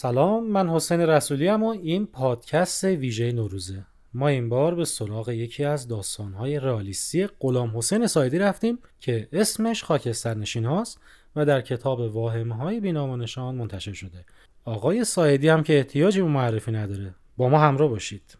سلام من حسین رسولی ام و این پادکست ویژه نوروزه. ما این بار به سراغ یکی از داستانهای رئالیستی غلام حسین سایدی رفتیم که اسمش خاکستر نشین هاست و در کتاب واهمه های بینامانشان منتشر شده. آقای سایدی هم که احتیاجی به معرفی نداره. با ما همراه باشید.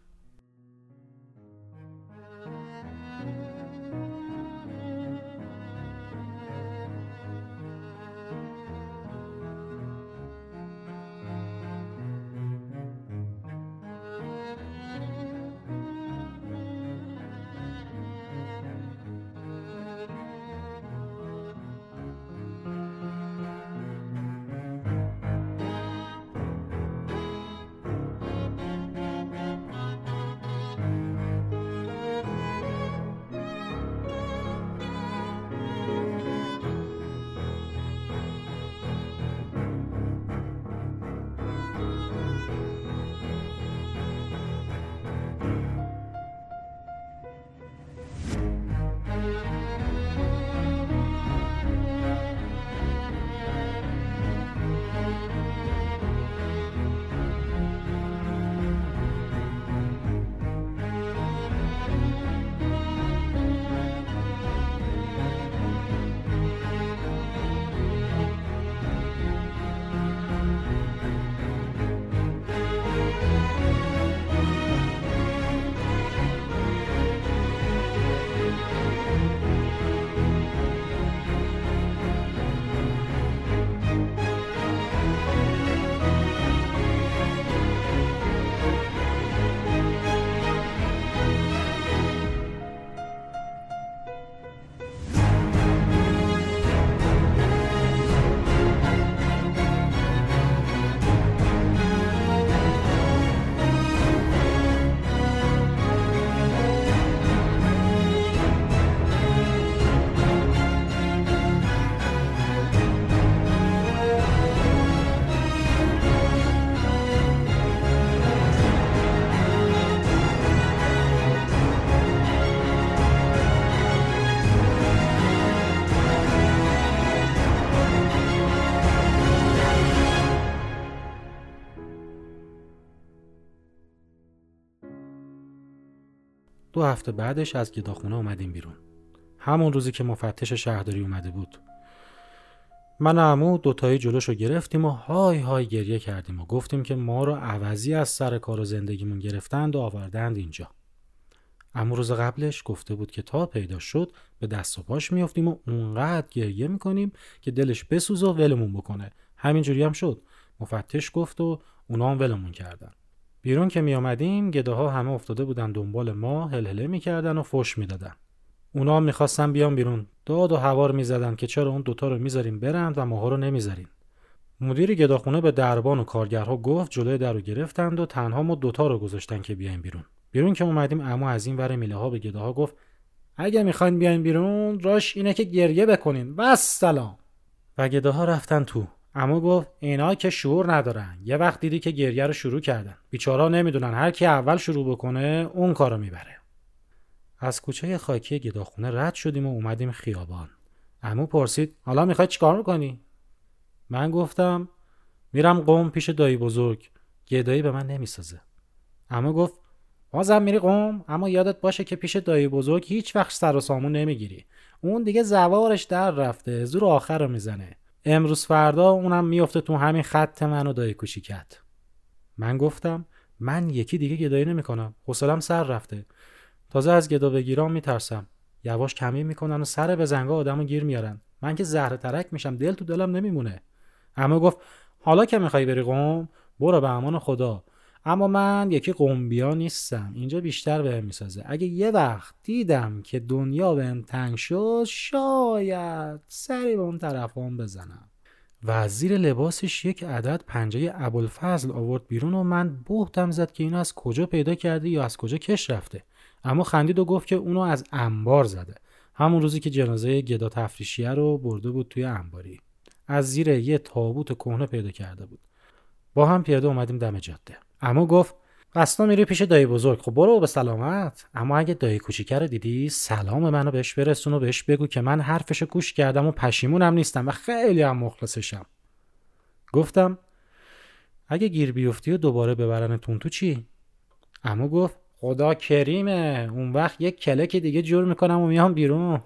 هفته بعدش از گداخونه اومدیم بیرون. همون روزی که مفتش شهرداری اومده بود. من و عمو دوتایی جلوش رو گرفتیم و های های گریه کردیم و گفتیم که ما رو عوضی از سر کار و زندگیمون گرفتند و آوردند اینجا. امو روز قبلش گفته بود که تا پیدا شد به دست و پاش میافتیم و اونقدر گریه می‌کنیم که دلش بسوزه و ولمون بکنه. همینجوری هم شد. مفتش گفت و اونا هم ولمون کردن. بیرون که می آمدیم گده ها همه افتاده بودن دنبال ما هلهله می‌کردن و فش می‌دادن. اونا می‌خواستن بیان بیرون. داد و هوار می‌زدن که چرا اون دوتا رو می‌ذاریم برند و ماها رو نمی‌ذاریم مدیر گداخونه به دربان و کارگرها گفت جلوی در رو گرفتند و تنها ما دوتا رو گذاشتن که بیایم بیرون. بیرون که اومدیم اما از این ور میله ها به گده ها گفت اگه می‌خواین بیاین بیرون راش اینه که گریه بکنین. بس سلام. و گده ها رفتن تو. اما گفت اینا که شعور ندارن. یه وقت دیدی که گریه رو شروع کردن. بیچارا نمی‌دونن هر کی اول شروع بکنه اون کارو می‌بره. از کوچه خاکی گداخونه رد شدیم و اومدیم خیابان. امو پرسید حالا می‌خوای چیکار می‌کنی من گفتم میرم قوم پیش دایی بزرگ. گدایی به من نمی‌سازه. اما گفت بازم میری قوم؟ اما یادت باشه که پیش دایی بزرگ هیچ وقت سر و سامون نمی‌گیری. اون دیگه زوارش در رفته زور آخر رو می‌زنه. امروز فردا اونم میفته تو همین خط من و دایی کوچیکت من گفتم من یکی دیگه گدایی نمی‌کنم. حوصلم سر رفته. تازه از گدا بگیرام میترسم. یواش کمی می‌کنن و سر به زنگا آدمو گیر میارن. من که زهر ترک میشم دل تو دلم نمیمونه. اما گفت حالا که می‌خوای بری قوم برو به امان خدا. اما من یکی قومبیا نیستم. اینجا بیشتر بهم می‌سازه. اگه یه وقت دیدم که دنیا بهم تنگ شد شاید سری به اون طرفان بزنم. و زیر لباسش یک عدد پنجه ابوالفضل آورد بیرون و من بهتم زد که اینو از کجا پیدا کرده یا از کجا کش رفته. اما خندید و گفت که اونو از انبار زده. همون روزی که جنازه گدا تفریشیه رو برده بود توی انباری. از زیر یه تابوت کهنه پیدا کرده بود. با هم پیاده اومدیم دم جاده. اما گفت تو میری پیش دایی بزرگ. خب برو به سلامت. اما اگه دایی کوچیکه رو دیدی سلام منو بهش برسون و بهش بگو که من حرفشو گوش کردم و پشیمونم نیستم و خیلی هم مخلصشم. گفتم اگه گیر بیفتی و دوباره ببرن تو چی؟ امو گفت خدا کریمه. اون وقت یک کلک دیگه جور می‌کنم و میام بیرون.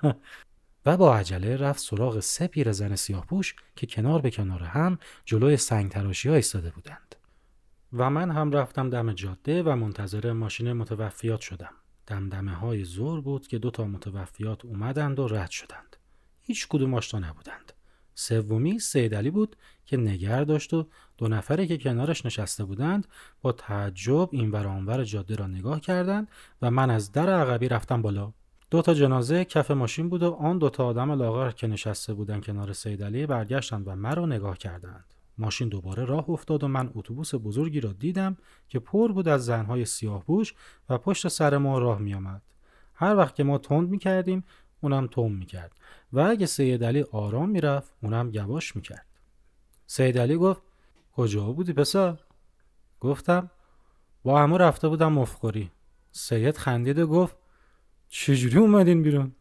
و با عجله رفت سراغ سه پیرزن سیاه پوش که کنار به کنار هم جلوی سنگ تراشی ها ایستاده بودند. و من هم رفتم دم جاده و منتظر ماشین متوفیات شدم. دمدمه های زور بود که دو تا متوفیات اومدند و رد شدند. هیچ کدوم آشنا نبودند. سومی سیدعلی بود که نگر داشت و دو نفری که کنارش نشسته بودند با تعجب این ور جاده را نگاه کردند و من از در عقبی رفتم بالا. دو تا جنازه کف ماشین بود و آن دو تا آدم لاغر که نشسته بودند کنار سیدعلی برگشتند و مرا نگاه کردند. ماشین دوباره راه افتاد و من اتوبوس بزرگی را دیدم که پر بود از زنهای سیاه بوش و پشت سر ما راه می آمد. هر وقت که ما تند می کردیم اونم تند می کرد و اگه سید علی آرام می رفت اونم یواش می کرد. سید علی گفت کجا بودی پسر؟ گفتم با همه رفته بودم مفخوری. سید خندید و گفت چجوری اومدین بیرون؟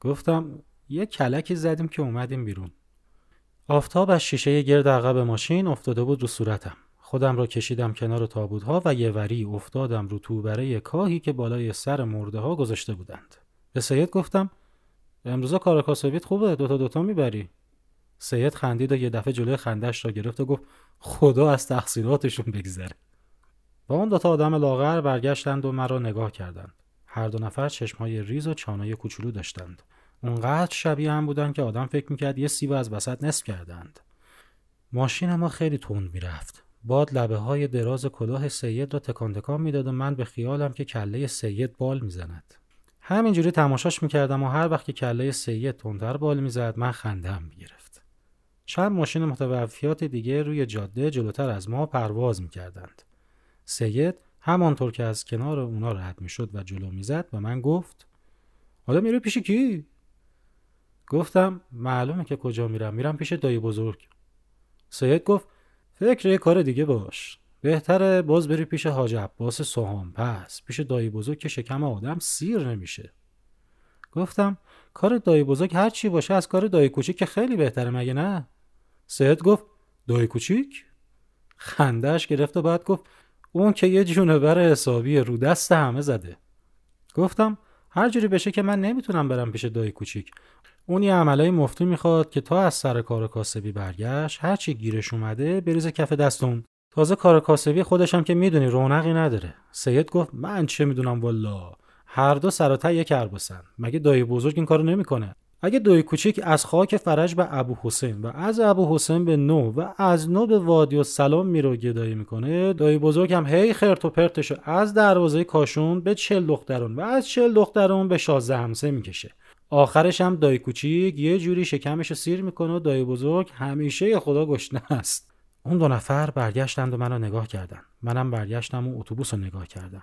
گفتم یه کلکی زدیم که اومدیم بیرون. آفتاب از شیشه گرد عقب ماشین افتاده بود رو صورتم. خودم را کشیدم کنار تابوت و یه وری افتادم رو توبره کاهی که بالای سر مرده ها گذاشته بودند. به سید گفتم امروزا کار کاسبیت خوبه دوتا دوتا می‌بری. سید خندید و یه دفعه جلوی خندش را گرفت و گفت خدا از تقصیراتشون بگذره. با اون دوتا آدم لاغر برگشتند و مرا نگاه کردند. هر دو نفر چشمهای ریز و چانای کوچولو داشتند. اونقدر شبیه هم بودن که آدم فکر می‌کرد یه سیب از وسط نصف کردند. ماشین ما خیلی تند می‌رفت. باد لبه های دراز کلاه سید را تکان تکان می‌داد و من به خیالم که کله سید بال می‌زند. همینجوری تماشاش می‌کردم و هر وقت که کله سید تندتر بال می‌زد من خندم می‌گرفت. چند ماشین متوفیات دیگه روی جاده جلوتر از ما پرواز می‌کردند. سید همانطور که از کنار اونا رد می‌شد و جلو می‌زد و من گفت حالا میره پیش کی گفتم معلومه که کجا میرم. میرم پیش دایی بزرگ. سید گفت فکر یه کار دیگه باش. بهتره باز بری پیش حاج عباس سوهان پس پیش دایی بزرگ که شکم آدم سیر نمیشه. گفتم کار دایی بزرگ هر چی باشه از کار دایی کوچیک که خیلی بهتره مگه نه؟ سید گفت دایی کوچیک؟ خندش گرفت و بعد گفت اون که یه جونور حسابی رو دست همه زده. گفتم هر جوری بشه که من نمی‌تونم برم پیش دایی کوچیک. اون یه عملای مفتی می‌خواد که تا از سر کار کاسبی برگشت هرچی گیرش اومده بریزه کف دستون. تازه کار کاسبی خودشم که می‌دونی رونقی نداره. سید گفت من چه می‌دونم والا هر دو سراتر یک کربسن مگه دایی بزرگ این کارو نمی‌کنه؟ اگه دوی کوچیک از خاک فرج به ابو حسین و از ابو حسین به نو و از نو به وادی و سلام میرو گدایی می‌کنه دایی بزرگ هم هی خرت و پرتشو از دروازه کاشون به چل دخترون و از چل دخترون به شازده همسه می‌کشه. آخرش هم دایی کوچیک یه جوری شکمش سیر می‌کنه و دایی بزرگ همیشه خدا گشنه است. اون دو نفر برگشتند و منو نگاه کردن. منم برگشتم و اتوبوس رو نگاه کردم.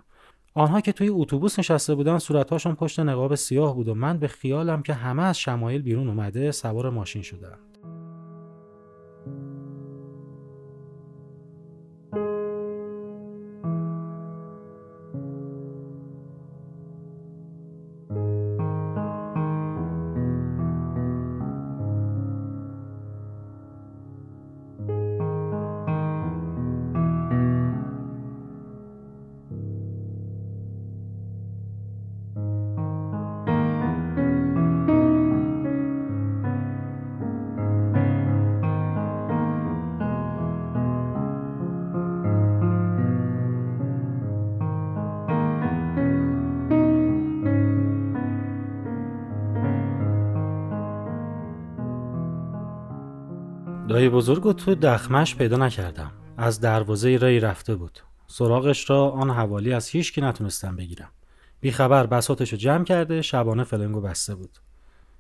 آنها که توی اتوبوس نشسته بودن صورتهاشون پشت نقاب سیاه بود و من به خیالم که همه از شمایل بیرون اومده سوار ماشین شدن دایی بزرگ تو دخمش پیدا نکردم. از دروازه رای رفته بود. سراغش را آن حوالی از هیچ کی نتونستم بگیرم. بیخبر بساتش رو جمع کرده شبانه فلنگو بسته بود.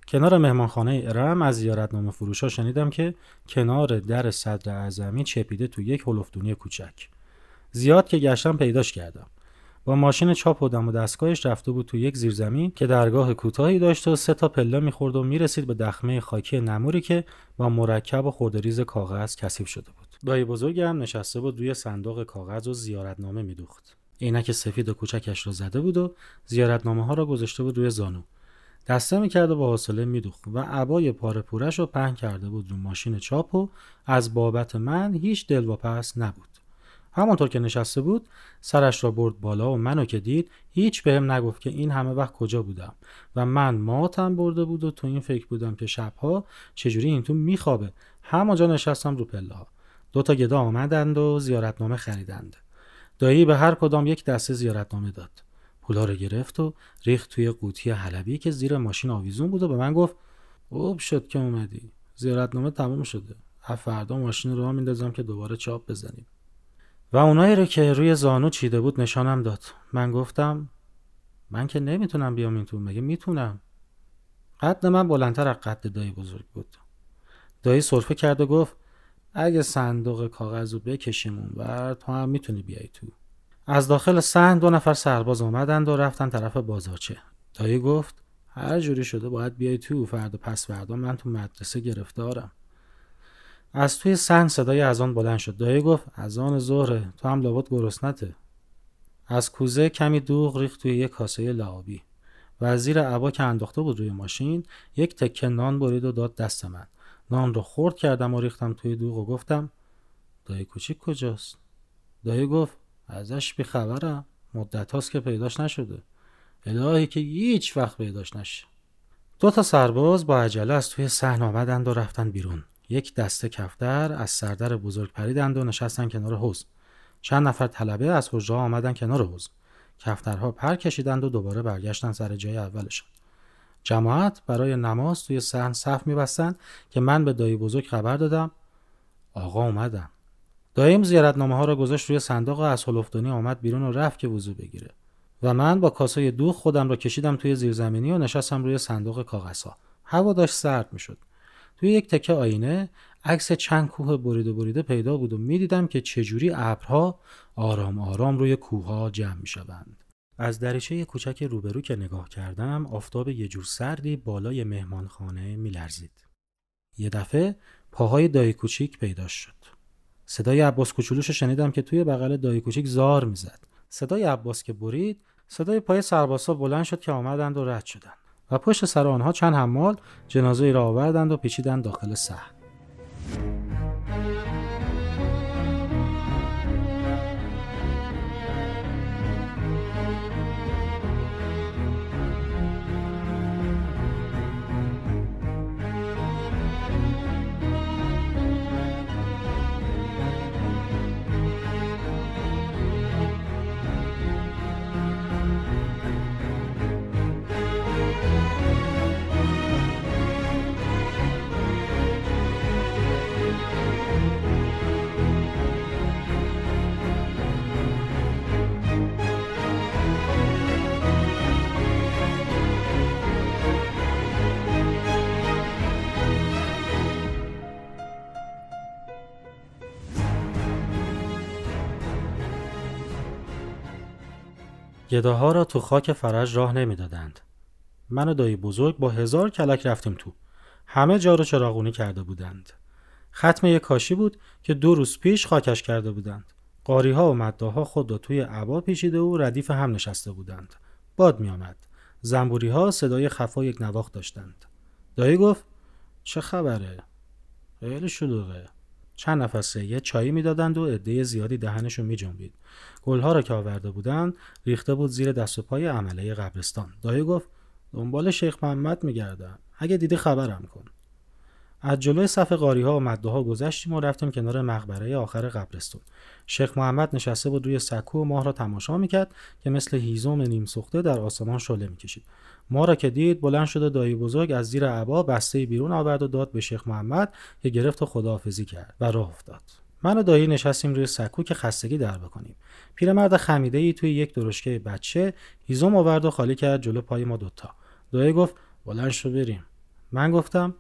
کنار مهمانخانه ارم از زیارتنامه فروشا شنیدم که کنار در صدر اعظمی چپیده تو یک هلفدونی کوچک. زیاد که گشتم پیداش کردم. با ماشین چاپ و دم و دستگاهش رفته بود تو یک زیرزمین که درگاه کوتاهی داشت و سه تا پله می‌خورد و می‌رسید به دخمه خاکی نموری که با مرکب و خوردریز کاغذ کثیف شده بود. دایی بزرگم نشسته بود روی صندوق کاغذ و زیارتنامه میدوخت. عینک سفید و کوچکش را زده بود و زیارتنامه ها را گذاشته بود روی زانو. دسته می‌کرد و با حوصله میدوخت و عبای پاره پورش رو پهن کرده بود رو ماشین چاپ و از بابت من هیچ دلواپس نبود. همانطور که نشسته بود سرش را برد بالا و منو که دید هیچ بهم نگفت که این همه وقت کجا بودم و من ماتم برده بود و تو این فکر بودم که شبها چجوری این تو میخوابه. همانجا نشستم رو پله ها دو تا گدا آمدند و زیارتنامه خریدند. دایی به هر کدام یک دسته زیارتنامه داد. پولا رو گرفت و ریخت توی قوطی حلبی که زیر ماشین آویزون بود و به من گفت اوب شد که اومدی. زیارتنامه تمام شده. از فردا ماشین رو میندازم که دوباره چاپ بزنیم. و اونایی رو که روی زانو چیده بود نشانم داد. من گفتم من که نمی‌تونم بیام این تو مگه می‌تونم؟ قد من بلندتر از قد دایی بزرگ بود. دایی صرفه کرد و گفت اگه صندوق کاغذ رو بکشیم اونور تو هم می‌تونی بیای تو. از داخل سهن دو نفر سرباز آمدند و رفتن طرف بازارچه. دایی گفت هر جوری شده باید بیای تو فردا پس فردا من تو مدرسه گرفتارم. از توی سن صدای اذان بلند شد. دایی گفت اذان ظهره تو هم لابد گرسنته از کوزه کمی دوغ ریخت توی یک کاسه لعابی. و از زیر عبا که انداخته بود روی ماشین یک تکه نان برید و داد دست من. نان رو خورد کردم و ریختم توی دوغ و گفتم دایی کوچیک کجاست؟ دایی گفت ازش بیخبرم مدت هاست که پیداش نشده. الهی که هیچ وقت پیداش نشه. دو تا سرباز با عجله از توی صحن آمدند و رفتن بیرون. یک دسته کفتر از سردر بزرگ پریدند و نشستن کنار حوز چند نفر طلبه از حجره آمدن کنار حوز کفترها پر کشیدند و دوباره برگشتن سر جای اولشان. جماعت برای نماز توی صحن صف میبستند که من به دایی بزرگ خبر دادم. آقا اومدن. دایم زیارتنامه ها را گذاشت روی صندوق و از هلفتانی آمد بیرون و رفت که وضو بگیره. و من با کاسه دوغ خودم را کشیدم توی زیرزمینی و نشستم روی صندوق کاغذها. هوا داشت سرد می‌شد. توی یک تکه آینه عکس چند کوه بریده بریده پیدا بود و می‌دیدم که چجوری ابرها آرام آرام روی کوهها جمع می‌شوند. از دریچه کوچک روبرو که نگاه کردم آفتاب یه جور سردی بالای مهمانخانه میلرزید. یه دفعه پاهای دایی کوچیک پیدا شد. صدای عباس کوچولوش شنیدم که توی بغل دایی کوچیک زار می‌زد. صدای عباس که برید صدای پای سرباسا بلند شد که آمدند و رد شدند. و پشت سر آنها چند حمال جنازه را آوردند و پیچیدند داخل صحن گداها را تو خاک فرج راه نمی‌دادند. من و دایی بزرگ با هزار کلک رفتیم تو. همه جا رو چراغونی کرده بودند. ختم یک کاشی بود که دو روز پیش خاکش کرده بودند. قاری ها و مداها خود را توی عبا پیچیده و ردیف هم نشسته بودند. باد می آمد. زنبوری ها صدای خفا یک نواخت داشتند. دایی گفت چه خبره؟ خیلی شلوغه. چند نفسه یه چایی می‌دادند و عده زیادی دهنشون میجنبید. گلها را که آورده بودند ریخته بود زیر دست و پای عمله قبرستان. دایی گفت دنبال شیخ محمد میگردم. اگه دیدی خبرم کن. از جلوی صف قاری ها و مده ها گذشتیم و رفتیم کنار مقبره آخر قبرستون. شیخ محمد نشسته بود روی سکو و ماه را تماشا می‌کرد که مثل هیزم نیم سوخته در آسمان شعله می‌کشید. ما را که دید بلند شده دایی بزرگ از زیر عبا بسته بیرون آورد و داد به شیخ محمد که گرفت و خداحافظی کرد و راه افتاد. من و دایی نشستیم روی سکو که خستگی در بکنیم. پیرمرد خمیده ای توی یک درشکه بچه هیزم آورد و خالی کرد جلو پای ما دوتا. دایی گفت بلند شو بریم. من گفتم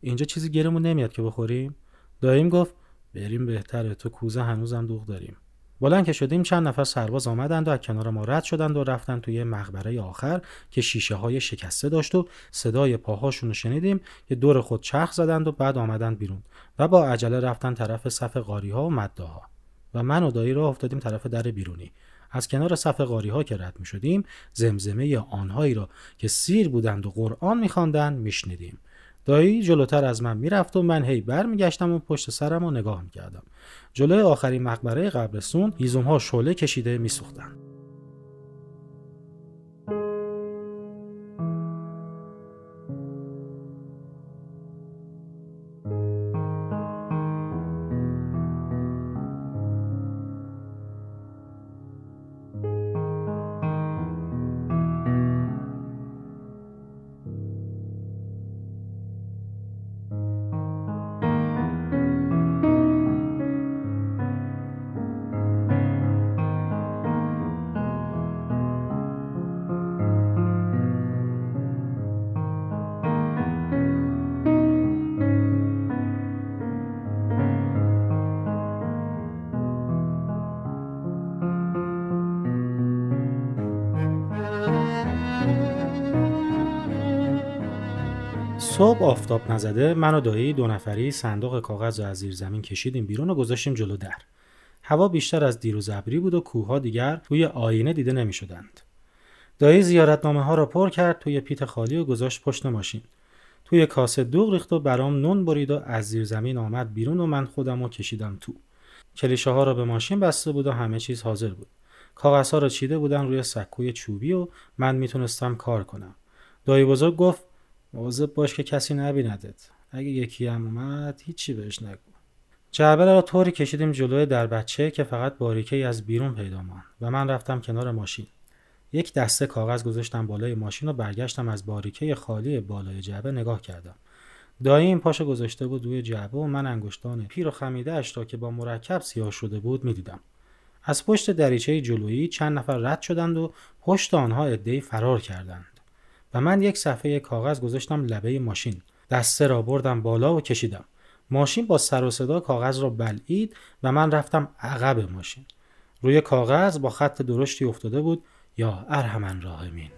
اینجا چیزی گیرمون نمیاد که بخوریم؟ داییم گفت بریم بهتره تو کوزه هنوزم دوغ داریم. بلند که شدیم چند نفر سرباز آمدند و از کنار ما رد شدند و رفتن توی مقبره آخر که شیشه های شکسته داشت و صدای پاهاشون رو شنیدیم که دور خود چرخ زدند و بعد آمدند بیرون و با عجله رفتن طرف صف قاری ها و مداها و من و دایی را افتادیم طرف در بیرونی. از کنار صف قاری ها که رد می شدیم زمزمه آنهایی را که سیر بودند و قرآن می خواندند می شنیدیم. دایی جلوتر از من می‌رفت و من هی برمیگشتم و پشت سرم رو نگاه می‌کردم. جلوی آخرین مقبره قبرستون هیزم ها شعله کشیده میسوختند. آفتاب نزده من و دایی دو نفری صندوق کاغذ رو از زیر زمین کشیدیم بیرون و گذاشتیم جلو در. هوا بیشتر از دیروز ابری بود و کوهها دیگر توی آینه دیده نمی شدند. دایی زیارتنامه ها را پر کرد توی پیت خالی و گذاشت پشت ماشین. توی کاسه دوغ ریخت و برام نون برید و از زیر زمین آمد بیرون و من خودم رو کشیدم تو. کلیشه ها را به ماشین بسته بود و همه چیز حاضر بود. کاغذ ها را چیده بودن روی سکوی چوبی و من می‌تونستم کار کنم. دایی بزرگ گفت مواظب باش که کسی نبیندت. اگه یکی هم اومد هیچی بهش نگو. جعبه را طوری کشیدیم جلوی در بچه که فقط باریکه از بیرون پیدا ماند و من رفتم کنار ماشین. یک دسته کاغذ گذاشتم بالای ماشین و برگشتم از باریکه خالی بالای جعبه نگاه کردم. دایی این پاشو گذاشته بود روی جعبه و من انگشتان پیر و خمیده اش را که با مرکب سیاه شده بود می‌دیدم. از پشت دریچه جلویی چند نفر رد شدند و پشت آنها عدهای فرار کردند. و من یک صفحه کاغذ گذاشتم لبه ماشین. دسته را بردم بالا و کشیدم. ماشین با سر و صدا کاغذ را بلعید و من رفتم عقب ماشین. روی کاغذ با خط درشتی افتاده بود. یا ارحمن راهمین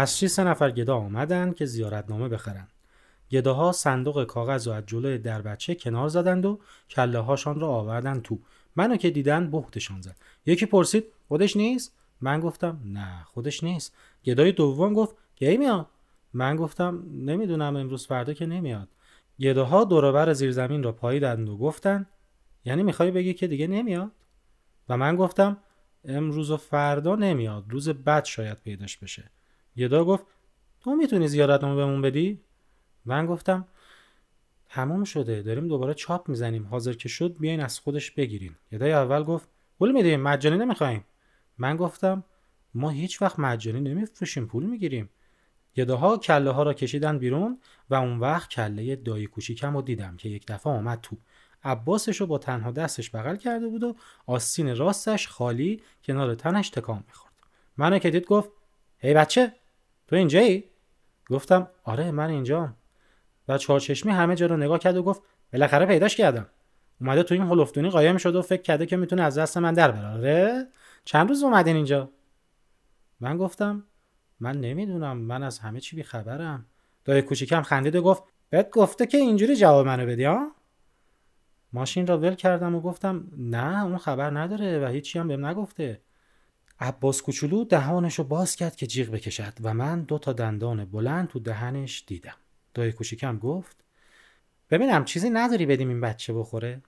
از چی سه نفر گدا آمدند که زیارتنامه بخرند گداها صندوق کاغذ و از جلوی در بچه کنار زدند و کله هاشان را آوردن تو. منو که دیدن بختشان زد. یکی پرسید خودش نیست؟ من گفتم نه خودش نیست. گدای دوم گفت کی میاد؟ من گفتم نمی‌دونم امروز فردا که نمیاد. گداها دوربر زیر زمین را پاییدند و گفتن یعنی می‌خوای بگی که دیگه نمیاد؟ و من گفتم امروز و فردا نمیاد. روز بعد شاید پیداش بشه. یدا گفت تو می‌تونی زیارتنامه بهمون بدی؟ من گفتم تموم شده داریم دوباره چاپ می‌زنیم. حاضر که شد بیاین از خودش بگیرین. یدای اول گفت پول میدیم مجانی نمی‌خوایم. من گفتم ما هیچ وقت مجانی نمیفروشیم پول می‌گیریم. یداها کله ها را کشیدن بیرون و اون وقت کله دایی کوچیکم رو دیدم که یک دفعه آمد تو. عباسش رو با تنها دستش بغل کرده بود و آستین راستش خالی کنار تنش تکان می‌خورد. منو که دید گفت هی بچه! تو اینجایی؟ گفتم آره من اینجام. و چهارچشمی همه جا رو نگاه کرد و گفت بالاخره پیداش کردم. اومده تو این هلفتونی قایم شده و فکر کرده که می‌تونه از دست من در بره. چند روز اومدین اینجا؟ من گفتم من نمی‌دونم من از همه چی بیخبرم. دای کوچیکم خندید و گفت بهت گفته که اینجوری جواب منو بدی ها؟ ماشین را ول کردم و گفتم نه اون خبر نداره و هیچی هم بهم نگفته. عباس کوچولو دهانش باز کرد که جیغ بکشد و من دو تا دندان بلند تو دهنش دیدم. دای کوچیکم گفت ببینم چیزی نداری بدیم این بچه بخوره.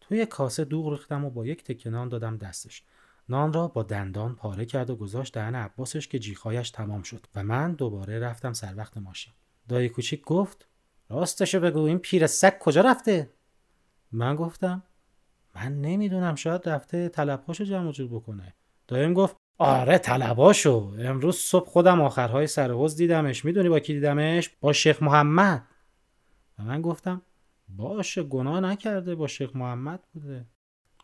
توی کاسه دوغ ریختم و با یک تکه نان دادم دستش. نان را با دندان پاره کرد و گذاشت دهن عباسش که جیخایش تمام شد و من دوباره رفتم سر وقت ماشین. دای کوچیک گفت راستشو بگو این پیر سگ کجا رفته؟ من گفتم من نمی‌دونم شاید رفته طلبهاشو جمع جور بکنه. دایم گفت آره طلباشو امروز صبح خودم آخرهای سر حوز دیدمش. می‌دونی با کی دیدمش؟ با شیخ محمد. و من گفتم باشه گناه نکرده با شیخ محمد بوده.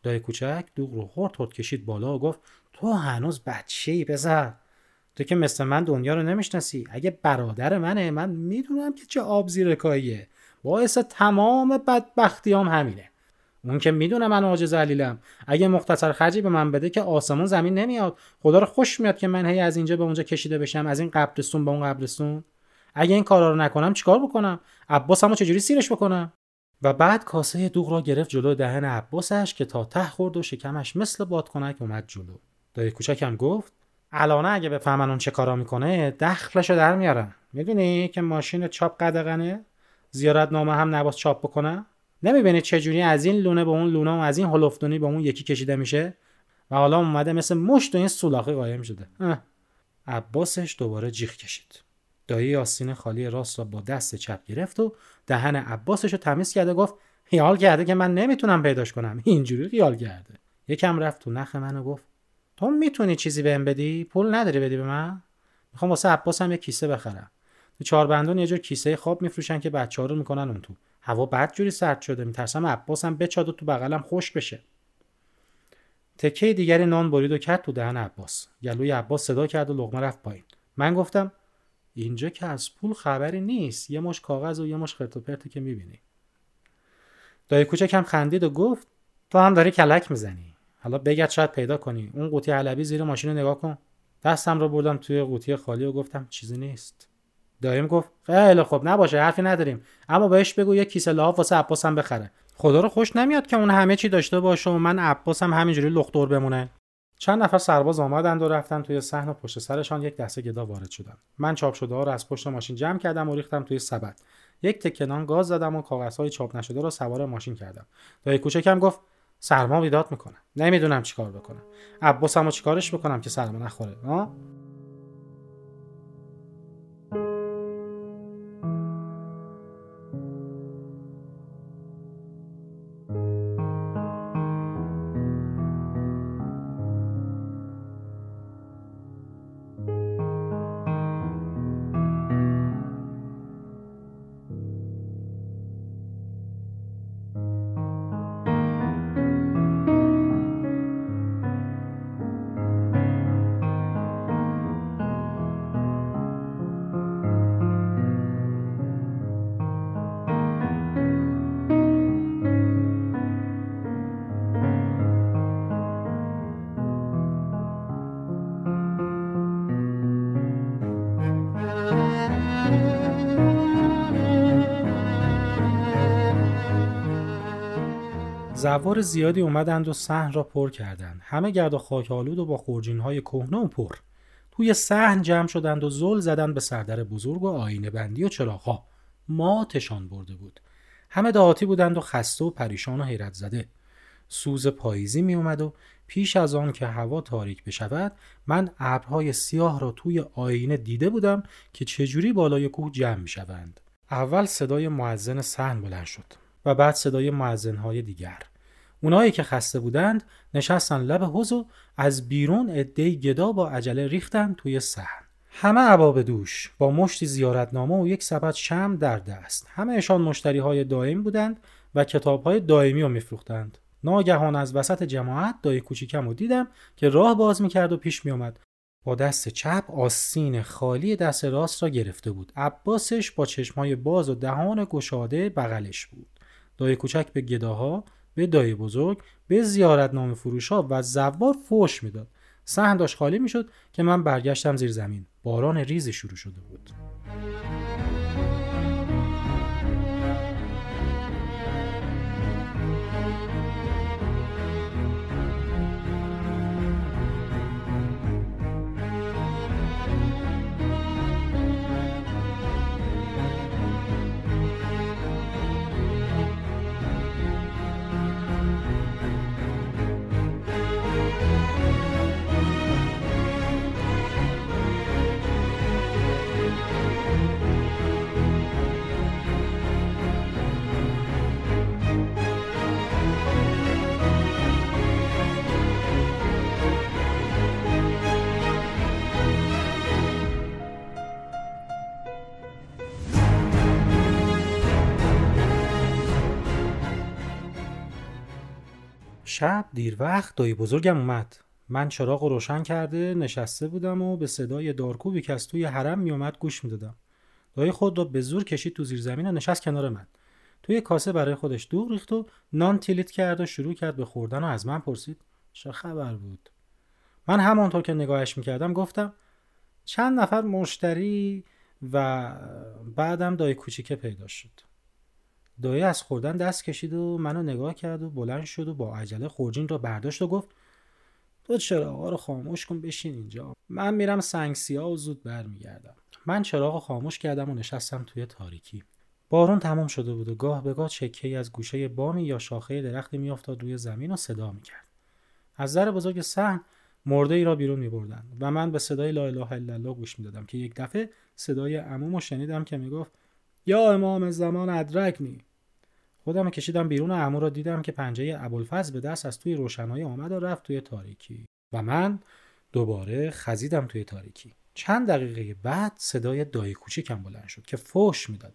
دای کوچک دوغ رو خورد خورد کشید بالا و گفت تو هنوز بچه ای بزر تو که مثل من دنیا رو نمی‌شناسی. اگه برادر منه من می‌دونم که چه آب زیر کاییه باعث تمام بدبختیام همینه. اون که می‌دونه من عاجز علیلم. اگه مختصر خرجی به من بده که آسمون زمین نمیاد. خدا رو خوش میاد که من هی از اینجا به اونجا کشیده بشم از این قبرستون به اون قبرستون. اگه این کارا رو نکنم چیکار بکنم؟ عباسمو چجوری سیرش بکنم؟ و بعد کاسه دوغ را گرفت جلو دهن عباسش که تا ته خورد و شکمش مثل بادکنک اومد جلو. دایی کوچکم گفت الان اگه بفهمن اون چه کارا می‌کنه دخلشو در میارن. می‌دونی که ماشین چاپ قدغنه؟ زیارت نامه هم نباس چاپ بکنه؟ نمی‌بینید چجوری از این لونه به اون لونه و از این هلفتونی به اون یکی کشیده میشه؟ و حالا اومده مثل مشت و این سولاخی قایم شده. عباسش دوباره جیغ کشید. دایی آستین خالی راست را با دست چپ گرفت و دهن عباسش رو تمیز کرده گفت خیال کرده که من نمی‌تونم پیداش کنم. اینجوری خیال کرده. یکم رفت تو نخ من و گفت تو می‌تونی چیزی بهم بدی؟ پول نداری بدی به من؟ می‌خوام واسه عباسم یه کیسه بخرم. تو چهاربندون یه جور کیسه خواب میفروشن که بچه‌ها رو می‌کنن اون تو. هوا بعد جوری سرد شده. میترسم عباسم بچاد و تو بغلم خوش بشه. تکه دیگری نان برید و کرد تو دهن عباس. گلوی عباس صدا کرد و لغمه رفت پایین. من گفتم اینجا که از پول خبری نیست. یه مش کاغذ و یه مش خرت و پرتی که می‌بینی. دایی کوچکم خندید و گفت تو هم داری کلک می‌زنی. حالا بگرد شاید پیدا کنی. اون قوطی علبی زیر ماشین رو نگاه کن. دستم رو بردم توی قوطی خالی و گفتم چیزی نیست. دایم گفت خیلی خب نباشه حرفی نداریم. اما بهش بگو یه کیسه لحاف واسه عباسم بخره. خدا رو خوش نمیاد که اون همه چی داشته باشه و من عباسم همینجوری لختور بمونه. چند نفر سرباز آمدند و رفتن توی صحن و پشت سرشان یک دسته گدا وارد شدن. من چاپ شده ها رو از پشت ماشین جمع کردم و ریختم توی سبد. یک تکنان گاز زدم و کاغذهای چاپ نشده رو سوار ماشین کردم. دایی کوچکم گفت سرما بیداد می‌کنه. نمی‌دونم چیکار بکنم. عباسمو چیکارش بکنم که سرما نخوره ها؟ زوار زیادی اومدند و صحن را پر کردند. همه گرد و خاک آلود و با خورجین های کهنه و پر. توی صحن جمع شدند و زل زدند به سردر بزرگ و آینه بندی و چراغها. ماتشان برده بود. همه دهاتی بودند و خسته و پریشان و حیرت زده. سوز پاییزی می اومد و پیش از آن که هوا تاریک بشود من ابرهای سیاه را توی آینه دیده بودم که چجوری بالای کوه جمع می شوند. اول صدای معزن صحن بلند شد. و بعد صدای معزنهای دیگر. اونایی که خسته بودند نشستن لب حوض و از بیرون عدهای گدا با عجله ریختن توی صحن. همه عباب دوش با مشتی زیارتنامه و یک سبد شم در دست. همهشان مشتری های دائم بودند و کتاب های دائمی رو میفروختند. ناگهان از وسط جماعت دای کوچیکم رو دیدم که راه باز می‌کرد و پیش میآمد. با دست چپ آستین خالی دست راست را گرفته بود. عباسش با چشمای باز و دهان گشاده بغلش بود. دای کوچک به گداها به دای بزرگ به زیارت نام فروش ها و زوار فوش می‌داد. صحن داشت خالی می‌شد که من برگشتم زیر زمین. باران ریزی شروع شده بود. شب دیر وقت دایی بزرگم اومد. من چراغ روشن کرده نشسته بودم و به صدای دارکوبی که از توی حرم میومد گوش می‌دادم. دایی خود را به زور کشید تو زیر زمین و نشست کنار من. توی کاسه برای خودش دوغ ریخت و نان تیلیت کرد و شروع کرد به خوردن و از من پرسید چه خبر بود؟ من همانطور که نگاهش می‌کردم گفتم چند نفر مشتری و بعدم دای کوچیکه پیدا شد. دایی از خوردن دست کشید و منو نگاه کرد و بلند شد و با عجله خورجین را برداشت و گفت تو چراغا رو خاموش کن بشین اینجا. من میرم سنگ سیاه و زود برمیگردم. من چراغ خاموش کردم و نشستم توی تاریکی. بارون تمام شده بود و گاه به گاه چکه از گوشه بامی یا شاخه درختی میافتاد روی زمین و صدا می‌کرد. از در بزرگ صحن مرده ای را بیرون می بردن و من به صدای لا اله الا الله گوش می دادم که یک دفعه صدای عموم شنیدم که می‌گفت یا امام زمان ادرکنی. خودم کشیدم بیرون و را دیدم که پنجه ابوالفضل به دست از توی روشنایی آمد و رفت توی تاریکی. و من دوباره خزیدم توی تاریکی. چند دقیقه بعد صدای دایی کوچیکم بلند شد که فوش می‌داد.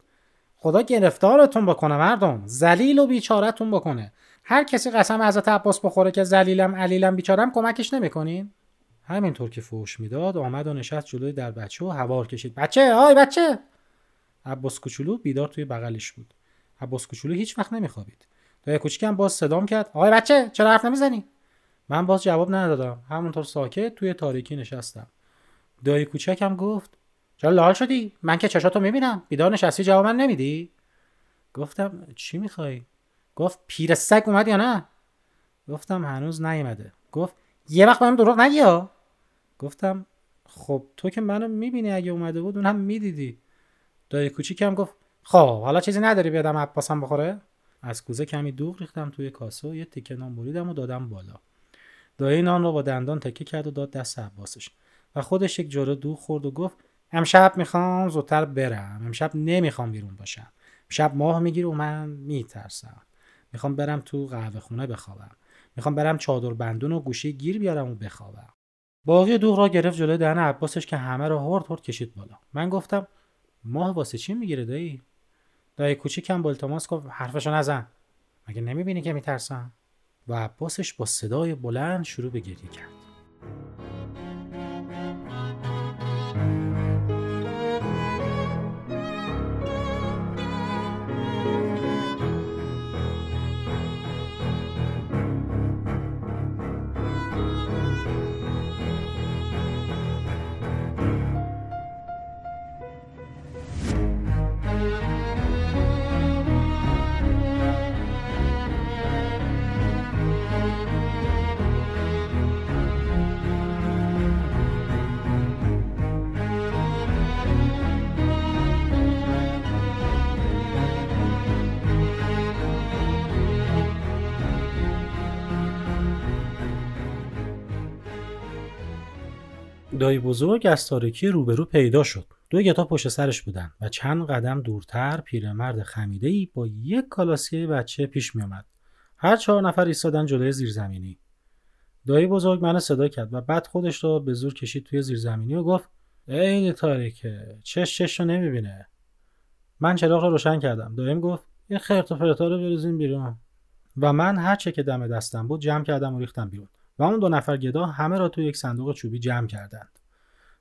خدا گرفتارتون بکنه مردم. ذلیل و بیچارتون بکنه. هر کسی قسم حضرت عباس بخوره که ذلیلم علیلم بیچارم کمکش نمی‌کنین؟ همینطور که فوش می‌داد آمد و نشست جلوی در بچه و هوار کشید. بچه آی بچه! عباس کوچولو بیدار توی بغلش بود. عباس کوچولو هیچ وقت نمیخوابید. دایی کوچیکم باز صدام کرد. آقای بچه چرا حرف نمی‌زنی؟ من باز جواب ندادم. همونطور ساکت توی تاریکی نشستم. دایی کوچکم گفت چرا لال شدی؟ من که چشاتو می‌بینم. بیدار نشستی جواب من نمیدی؟ گفتم چی می‌خوای؟ گفت پیر سگ اومد یا نه؟ گفتم هنوز نیومده. گفت یه وقت بهم دروغ نگی ها. گفتم خب تو که منو می‌بینی اگه اومده بود اونم می‌دیدی. دایی کوچیکم گفت خب حالا چیزی نداری بیادم عباسم بخوره؟ از کوزه کمی دوغ ریختم توی کاسه و یه تیکه نان بریدم و دادم بالا. دایی نان رو با دندان تکه کرد و داد دست عباسش. و خودش یک جوره دوغ خورد و گفت امشب می‌خوام زودتر برم. امشب نمی‌خوام بیرون باشم. شب ماه می‌گیره و من میترسم. می‌خوام برم تو قهوه خونه بخوابم. می‌خوام برم چادر بندون و گوشی گیر بیارم و بخوابم. باقی دوغ را گرفت جلوی دهن عباسش که همه را هرد هرد کشید بالا. من گفتم ماه واسه چی می‌گیره دایی؟ دایی کوچیکم با التماس گفت حرفشو نزن. مگه نمی‌بینی که میترسم؟ و عباسش با صدای بلند شروع به گریه کرد. دایی بزرگ از تاریکی روبرو پیدا شد. دو کتاب پشت سرش بودن و چند قدم دورتر پیرمرد خمیده ای با یک کالاسیه بچه پیش می آمد. هر چهار نفر ایستادن جلوی زیرزمینی. دایی بزرگ منو صدا کرد و بعد خودش رو به زور کشید توی زیرزمینی و گفت ای تاریکه چش چش رو نمی‌بینه من چراغ رو روشن کردم دایم گفت این خرت و پرتا رو بریزیم بیرون و من هر چه که دم دستم بود جمع کردم و ریختم بیرون و اون دو نفر گدا همه را توی یک صندوق چوبی جمع کردند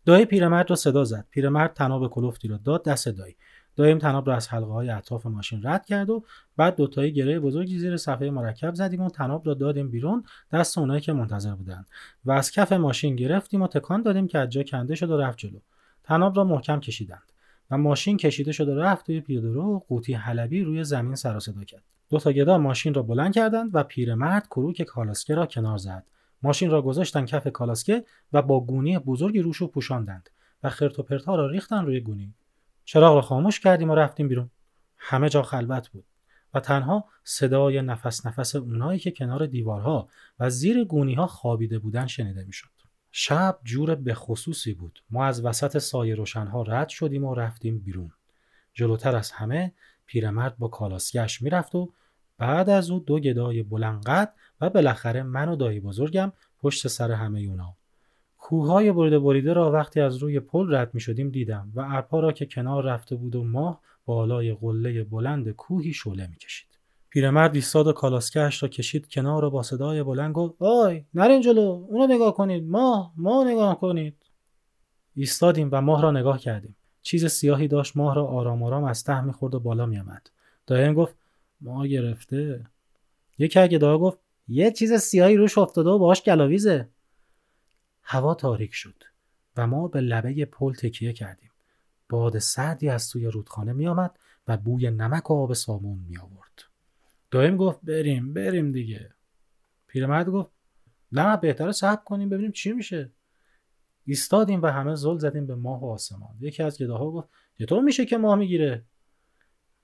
دایی پیرمرد را صدا زد. پیرمرد تناب کلفتی را داد دست دایی. دایم تناب را از حلقه های اطراف ماشین رد کرد و بعد دوتایی گره بزرگی زیر صفحه مرکب زدیم و تناب را دادیم بیرون دست اونایی که منتظر بودند و از کف ماشین گرفتیم و تکان دادیم که از جا کنده شد و رفت جلو. تناب را محکم کشیدند و ماشین کشیده شد و رفت توی پیادهرو و قوطی حلبی روی زمین سر صدا کرد. دو تا گدا ماشین را بلند کردند و پیرمرد کروک کالاسکه را کنار زد. ماشین را گذاشتن کف کالاسکه و با گونی بزرگی روش رو پوشاندند و خرت و پرتا را ریختن روی گونی چراغ را خاموش کردیم و رفتیم بیرون همه جا خلوت بود و تنها صدای نفس نفس اونایی که کنار دیوارها و زیر گونی ها خوابیده بودن شنیده می‌شد. شب جور به خصوصی بود. ما از وسط سایه روشنها رد شدیم و رفتیم بیرون. جلوتر از همه پیرمرد با کالاسکش می‌رفت و بعد از او دو گدای بلند و بالاخره من و دایی بزرگم پشت سر همه اونا. کوههای بریده بریده را وقتی از روی پل رد می شدیم دیدم و ارپا را که کنار رفته بود و ماه بالای قله بلند کوهی شعله می کشید. پیرمرد ایستاد و کالاسکهاش را کشید کنار و با صدای بلند گفت آی نرین جلو اونو نگاه کنید ماه ماه نگاه کنید. ایستادیم و ماه را نگاه کردیم. چیز سیاهی داشت ماه را آرام آرام از ته می‌خورد و بالا میآمد. دایم گفت ماه گرفته. یکی اگه دعا گفت یه چیز سیاهی روش افتاده و باهاش گلاویزه هوا تاریک شد و ما به لبه پل تکیه کردیم باد سردی از توی رودخانه میآمد و بوی نمک و آب سامون می آورد. دایم گفت بریم بریم دیگه. پیرمرد گفت نه بهتره صبر کنیم ببینیم چی میشه. ایستادیم و همه زل زدیم به ماه و آسمان. یکی از گداها گفت چطور میشه که ماه می‌گیره؟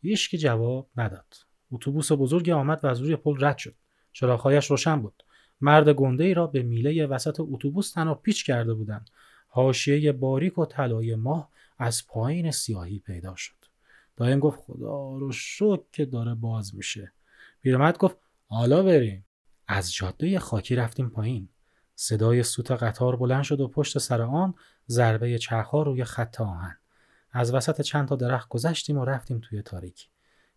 هیچ که جواب نداد. اتوبوس بزرگی آمد و از روی پل رد شد. چراغهایش روشن بود. مرد گنده ای را به میله وسط اتوبوس تنها پیچ کرده بودند. حاشیه باریک و طلای ماه از پایین سیاهی پیدا شد. دایم گفت خدا رو شک که داره باز میشه. پیرمرد گفت حالا بریم. از جاده خاکی رفتیم پایین. صدای سوت قطار بلند شد و پشت سر آن ضربه چرخها روی خط آهن. از وسط چند تا درخت گذشتیم و رفتیم توی تاریکی.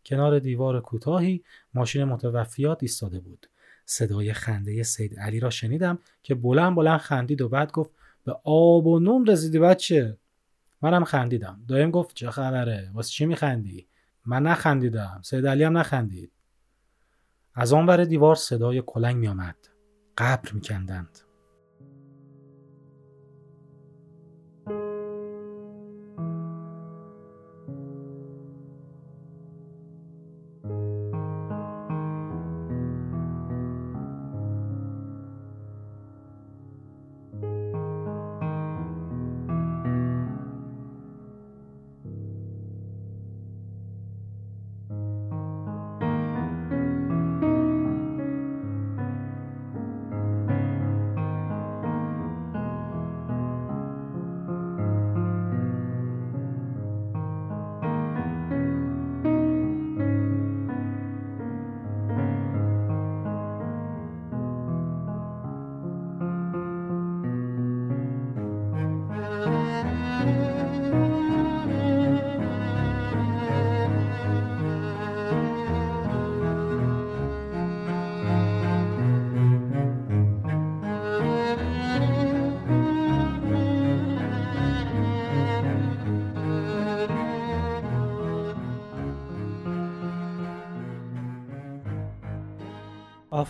کنار دیوار کوتاهی ماشین متوفیات ایستاده بود. صدای خنده سید علی را شنیدم که بلند بلند خندید و بعد گفت به آب و نون رسیدی بچه. منم خندیدم. دایم گفت چه خبره؟ واسه چی میخندی؟ من نخندیدم. سید علی هم نخندید. از آن ور دیوار صدای کلنگ میآمد. قبر میکندند.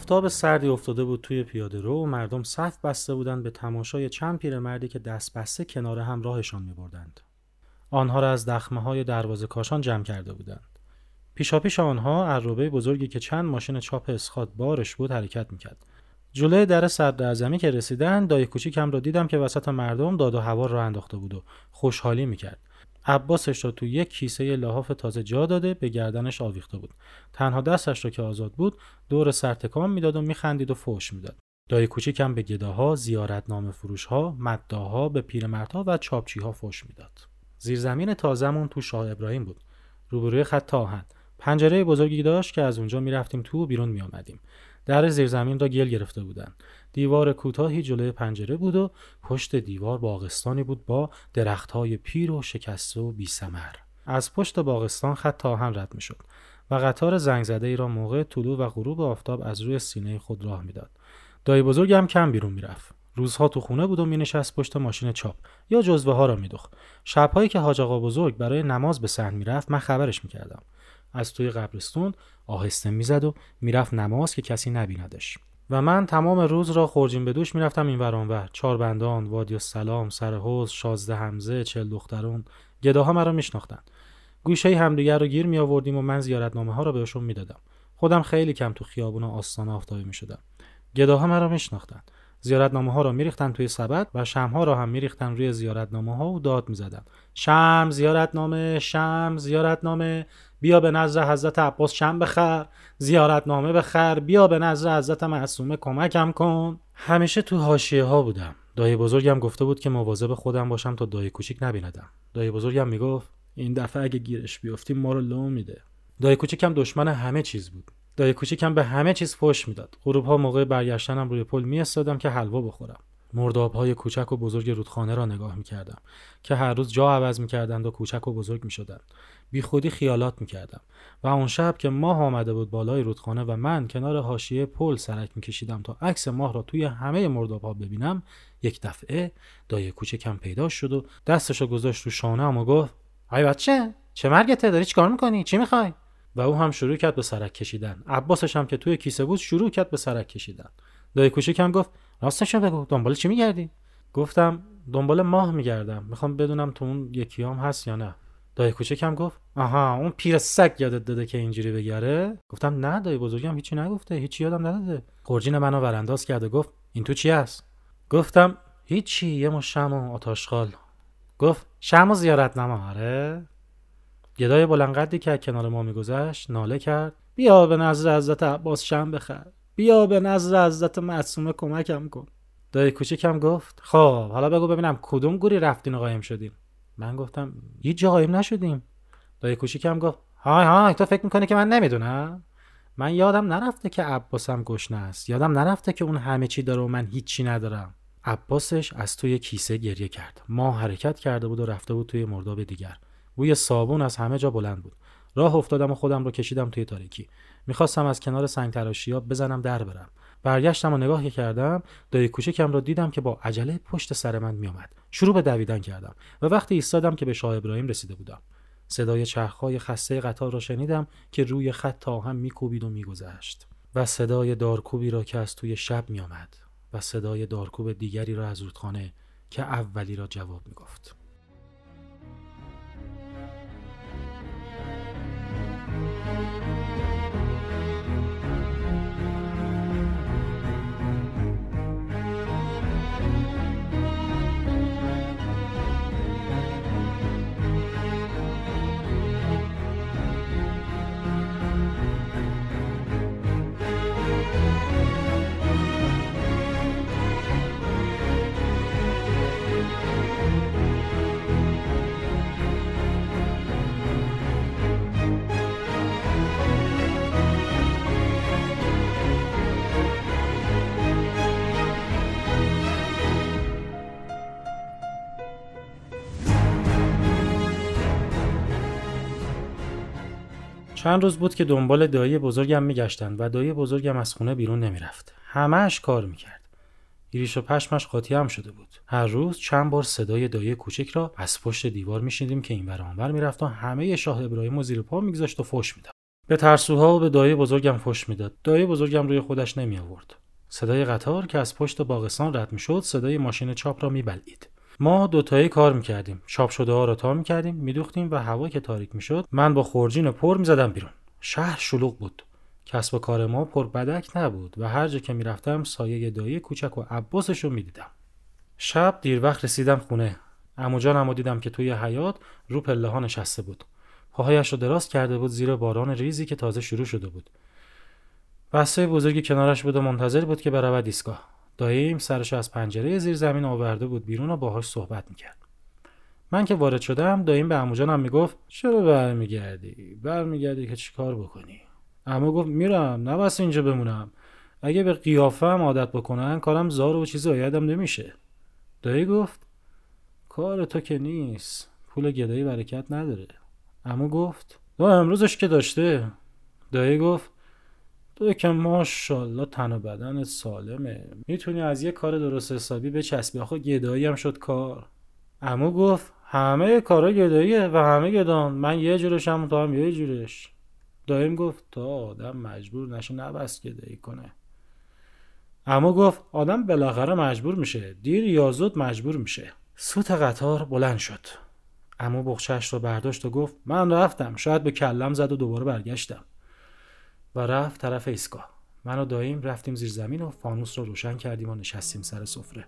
آفتاب سردی افتاده بود توی پیاده رو و مردم صف بسته بودند به تماشای چند پیرمردی که دست بسته کنار هم راهشان می بردند. آنها را از دخمه های دروازه کاشان جمع کرده بودند. پیشاپیش آنها عربه بزرگی که چند ماشین چاپ اسخات بارش بود حرکت می‌کرد. جلوی در صدر که رسیدن دای کوچیکم را دیدم که وسط مردم داد و هوا را انداخته بود و خوشحالی می‌کرد. عباسش را تو یک کیسه لحاف تازه جا داده به گردنش آویخته بود. تنها دستش را که آزاد بود دور سرتکان می‌داد و میخندید و فوش می‌داد. دای کوچیکم به گداها زیارتنامه فروشها مداها به پیرمردها و چاپچیها فوش می‌داد. زیرزمین تازهمون تو شاه ابراهیم بود. روبروی خط آهن. پنجره بزرگی داشت که از اونجا می‌رفتیم تو و بیرون میآمدیم. در زیرزمین را گل گرفته بودند دیوار کوتاهی جلوی پنجره بود و پشت دیوار باغستانی بود با درختهای پیر و شکسته و بیسمر از پشت باغستان خط تاهن رد می‌شد و قطار زنگ زده ای را موقع طلوع و غروب آفتاب از روی سینه خود راه می‌داد. دایی بزرگ هم کم بیرون می‌رفت. روزها تو خونه بود و مینشست پشت ماشین چاپ یا جزوه ها را میدوخت شبهایی که حاج آقا بزرگ برای نماز به صحن می‌رفت من خبرش می‌کردم. از توی قبرستون آهسته می‌زد و می‌رفت نماز که کسی نبیندش. و من تمام روز را خورجین به دوش می‌رفتم این ور چهار بندان وادی سلام سر حوز شازده همزه چل دخترون گداها مرا میشناختند. گوشه همدیگر رو گیر می آوردیم و من زیارتنامه ها را بهشون می‌دادم. خودم خیلی کم تو خیابون و آستانه آفتابی می شدم گداها مرا میشناختند. زیارتنامه ها را میریختن توی سبد و شمها را هم میریختن روی زیارتنامه ها و داد می‌زدن شم زیارتنامه شم زیارتنامه بیا به نظر حضرت عباس شم بخر زیارتنامه بخر بیا به نظر حضرت معصومه کمکم کن. همیشه تو حاشیه ها بودم. دایی بزرگم گفته بود که مواظب خودم باشم تا دایی کوچیک نبیندم. دایی بزرگم می‌گفت این دفعه اگه گیرش بیفتیم ما رو لو میده. دایی کوچیکم دشمن همه چیز بود. دایی کوچیکم به همه چیز فوش می‌داد. غروب ها موقع برگشتنم روی پل میاستادم که حلوا بخورم. مرداب های کوچک و بزرگ رودخانه را نگاه می کردم که هر روز جا عوض می کردند و کوچک و بزرگ می شدند. بی خودی خیالات می کردم و اون شب که ماه آمده بود بالای رودخانه و من کنار حاشیه پل سرک می کشیدم تا عکس ماه را توی همه مرداب ها ببینم یک دفعه دایه کوچکم پیدا شد و دستشو گذاشت رو شانه و گفت ای بچه چه مرگته؟ داری چیکار می‌کنی؟ چی می‌خوای؟ و او هم شروع کرد به سرک کشیدن. عباسش هم که توی کیسه بود شروع کرد به سرک کشیدن. دایه کوچکم گفت راستش بگو دنبال چی میگردی؟ گفتم دنبال ماه میگردم می‌خوام بدونم تو اون یکیام هست یا نه. دایی کوچکم گفت آها اون پیر سگ یادت داده که اینجوری بگره؟ گفتم نه دایی بزرگم هیچی نگفته هیچی یادم نداده. خورجین منو ورانداز کرد و گفت این تو چی هست؟ گفتم هیچی یه مش شم و آتاشخال گفت شم و زیارت نما آره گدای بلنقدی که کنار ما میگذشت ناله کرد. بیا به نظر حضرت عباس شم بخر. بیا به نظر حضرت معصومه کمکم کن. دایی کوچکم گفت خب حالا بگو ببینم کدوم گوری رفتین و قایم شدین. من گفتم هیچ جا قایم نشدیم. دایی کوچکم گفت های های تو فکر می‌کنی که من نمی‌دونم؟ من یادم نرفته که عباسم گشنه است. یادم نرفته که اون همه چی داره و من هیچی ندارم. عباسش از توی کیسه گریه کرد. ما حرکت کرده بود و رفته بود توی مرداب دیگر. بوی صابون از همه جا بلند بود. راه افتادم و خودم رو کشیدم توی تاریکی. می‌خواستم از کنار سنگ تراشی بزنم در برم. برگشتم و نگاه کردم دایی کوچکم را دیدم که با عجله پشت سر من میآمد. شروع به دویدن کردم و وقتی ایستادم که به شاه ابراهیم رسیده بودم. صدای چرخهای خسته قطار را شنیدم که روی خط تا هم میکوبید و میگذشت و صدای دارکوبی را که از توی شب میآمد و صدای دارکوب دیگری را از رودخانه که اولی را جواب می‌گفت. چند روز بود که دنبال دایی بزرگم میگشتن و دایی بزرگم از خونه بیرون نمی‌رفت. همهش کار می‌کرد. ایریش و پشمش قاطی هم شده بود. هر روز چند بار صدای دایی کوچک را از پشت دیوار میشنیدیم که این آنور می‌رفت و همه شاه ابراهیم و زیر پا میگذاشت و فش می‌داد. به ترسوها و به دایی بزرگم فش می‌داد. دایی بزرگم روی خودش نمی آورد صدای قطار که از پشت باغستان رد می‌شد صدای ماشین چاپ را میبلعید. ما دوتایی کار می‌کردیم. چاپ شده ها را تا می‌کردیم میدوختیم و هوا که تاریک می‌شد من با خورجین پر می‌زدم بیرون. شهر شلوغ بود. کسب و کار ما پر بدک نبود و هر جا که می‌رفتم سایه دایی کوچک و عباسش رو می‌دیدم. شب دیر وقت رسیدم خونه. امو جانم دیدم که توی حیات رو پله ها نشسته بود. پاهایش رو دراز کرده بود زیر باران ریزی که تازه شروع شده بود. بسته بزرگی کنارش بود و منتظر بود که برود ایستگاه. داییم سرش از پنجره زیر زمین آورده بود بیرون و باهاش صحبت می‌کرد. من که وارد شدم داییم به عمو می‌گفت چرا برمیگردی؟ برمیگردی که چیکار بکنی؟ عمو گفت میرم نباید اینجا بمونم. اگه به قیافم عادت بکنن کارم زار و چیزی آیدم نمیشه. دایی گفت کار تو که نیست پول گدایی برکت نداره. عمو گفت دو امروزش که داشته. دایی گفت تو که ماشاءالله تن و بدن سالمه. می‌تونی از یه کار درست حسابی بچسبی. آخه گدایی هم شد کار. امو گفت همه کارا گداییه و همه گدان من یه جورشم تو هم یه جورش. دایم گفت تا آدم مجبور نشه نبست گدایی کنه. امو گفت آدم بالاخره مجبور میشه. دیر یا زود مجبور میشه. سوت قطار بلند شد. امو بخچهش رو برداشت و گفت من رفتم. شاید به کلم زد و دوباره برگشتم. و رفت طرف ایستگاه. من و داییم رفتیم زیر زمین و فانوس رو روشن کردیم و نشستیم سر سفره.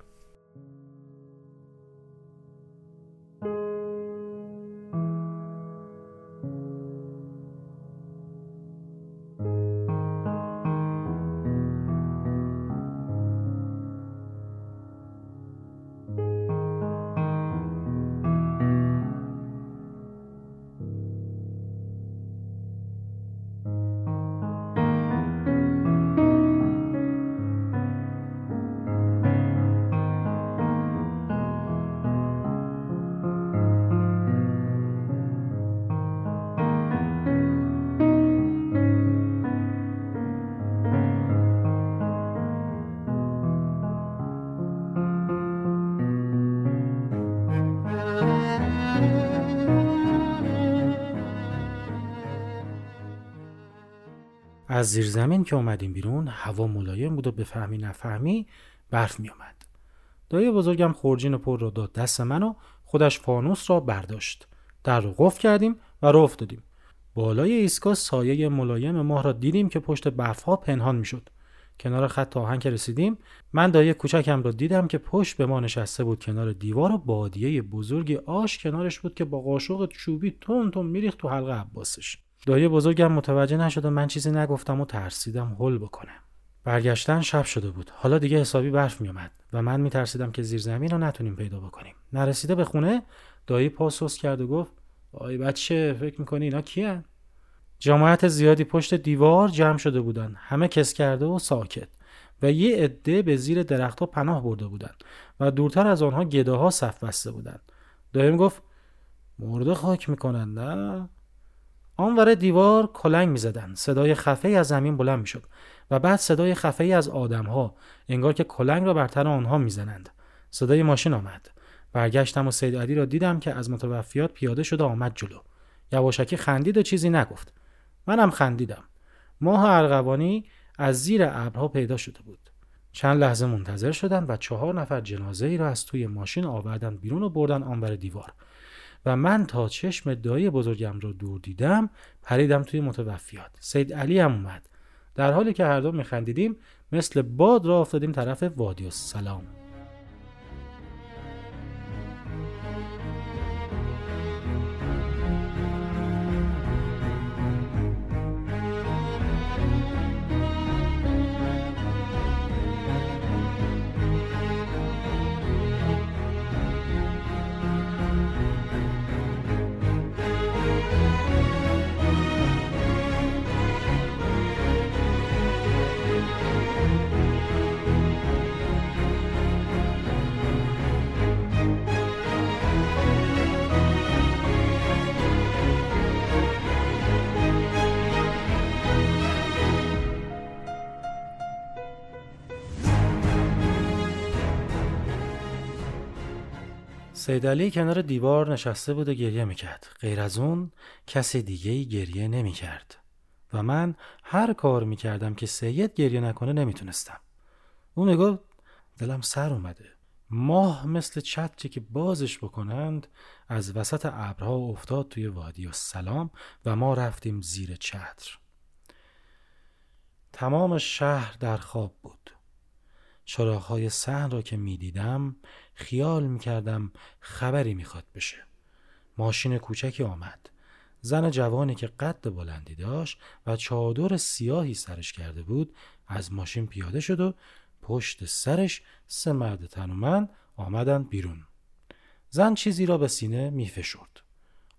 از زیر زمین که اومدیم بیرون هوا ملایم بود و بفهمی نفهمی برف می اومد. دایی بزرگم خورجین پر رو داد دست من و خودش فانوس را برداشت. در رو قفل کردیم و رو افتادیم. بالای ایستگاه سایه ملایم ماه را دیدیم که پشت برفها پنهان می‌شد. کنار خط آهن که رسیدیم من دایی کوچکم را دیدم که پشت به ما نشسته بود کنار دیوار و بادیه بزرگی آش کنارش بود که با قاشق چوبی تون تون میریخت تو حلقه عباسش دایی بزرگم متوجه نشد و من چیزی نگفتم و ترسیدم هل بکنم برگشتن شب شده بود. حالا دیگه حسابی برف میومد و من میترسیدم که زیر زمین رو نتونیم پیدا بکنیم. نرسیده به خونه دایی پاسوس کرد و گفت آی بچه فکر می‌کنی اینا کیه جماعت زیادی پشت دیوار جمع شده بودند همه کس کرده و ساکت. و یه عده به زیر درختها پناه برده بودند و دورتر از آنها گداها صف بسته بودند دایم گفت مرده خاک می‌کنن نه؟ آنور دیوار کلنگ می‌زدند صدای خفه از زمین بلند می‌شد و بعد صدای خفه از آدمها انگار که کلنگ را بر تن آنها می‌زنند. صدای ماشین آمد. برگشتم و سید علی را دیدم که از متوفیات پیاده شده آمد جلو. یواشکی خندید و چیزی نگفت. منم خندیدم. ماه ارغوانی از زیر ابرها پیدا شده بود. چند لحظه منتظر شدن و چهار نفر جنازه ای را از توی ماشین آوردن بیرون و بردن آنور دیوار. و من تا چشم دایی بزرگم را دور دیدم پریدم توی متوفیات سید علی هم اومد. در حالی که هر دو میخندیدیم مثل باد را افتادیم طرف وادی. السلام. سید علی کنار دیوار نشسته بود و گریه می‌کرد. غیر از اون کسی دیگه گریه نمی‌کرد. و من هر کار می‌کردم که سید گریه نکنه نمی‌تونستم. اون می‌گفت دلم سر اومده. ماه مثل چتری که بازش بکنند از وسط ابرها افتاد توی وادی و سلام و ما رفتیم زیر چتر. تمام شهر در خواب بود. چراغهای سهن را که می‌دیدم خیال می‌کردم خبری می‌خواد بشه. ماشین کوچکی آمد. زن جوانی که قد بلندی داشت و چادر سیاهی سرش کرده بود از ماشین پیاده شد و پشت سرش سه مرد تنومند آمدن بیرون. زن چیزی را به سینه میفشرد.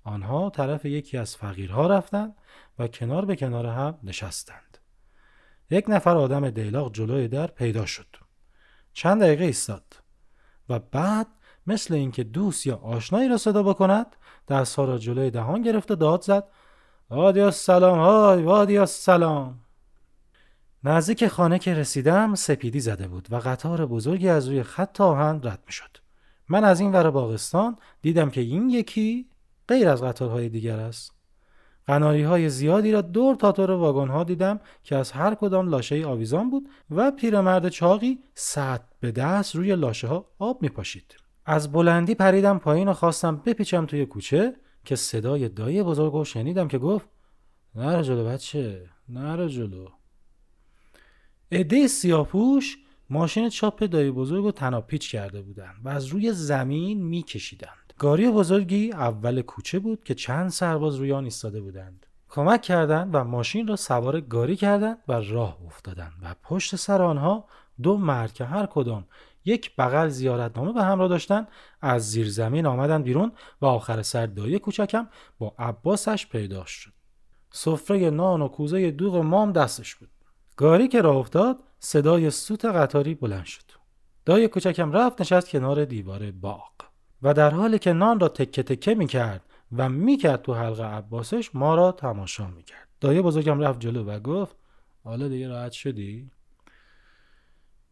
آنها طرف یکی از فقیرها رفتند و کنار به کنار هم نشستند. یک نفر آدم دیلاق جلوی در پیدا شد. چند دقیقه ایستاد و بعد مثل اینکه دوست یا آشنایی را صدا بکند دستها را جلوی دهان گرفت و داد زد وادی سلام های وادی سلام نزدیک خانه که رسیدم سپیدی زده بود و قطار بزرگی از روی خط آهن رد می شد. من از این ور باغستان دیدم که این یکی غیر از قطارهای دیگر است. قناری های زیادی را دور تاتور واگن ها دیدم که از هر کدام لاشه آویزان بود و پیرمرد چاقی سد به دست روی لاشه ها آب می پاشید. از بلندی پریدم پایین و خواستم بپیچم توی کوچه که صدای دایی بزرگ و شنیدم که گفت نره جلو بچه نره جلو عده سیاپوش ماشین چاپ دایی بزرگ رو تناپیچ کرده بودند و از روی زمین میکشیدند گاری بزرگی اول کوچه بود که چند سرباز روی آن ایستاده بودند. کمک کردند و ماشین را سوار گاری کردند و راه افتادند و پشت سر آنها دو مرد که هر کدام یک بغل زیارتنامه به همراه داشتند از زیر زمین آمدند بیرون و آخر سر دایی کوچکم با عباسش پیدا شد. سفره نان و کوزه دوغ مام دستش بود. گاری که راه افتاد صدای سوت قطاری بلند شد. دای کوچکم رفت نشست کنار دیوار باغ. و در حالی که نان را تکه تکه می کرد و می کرد تو حلقه عباسش ما را تماشا می کرد دایه بزرگم رفت جلو و گفت حالا دیگه راحت شدی؟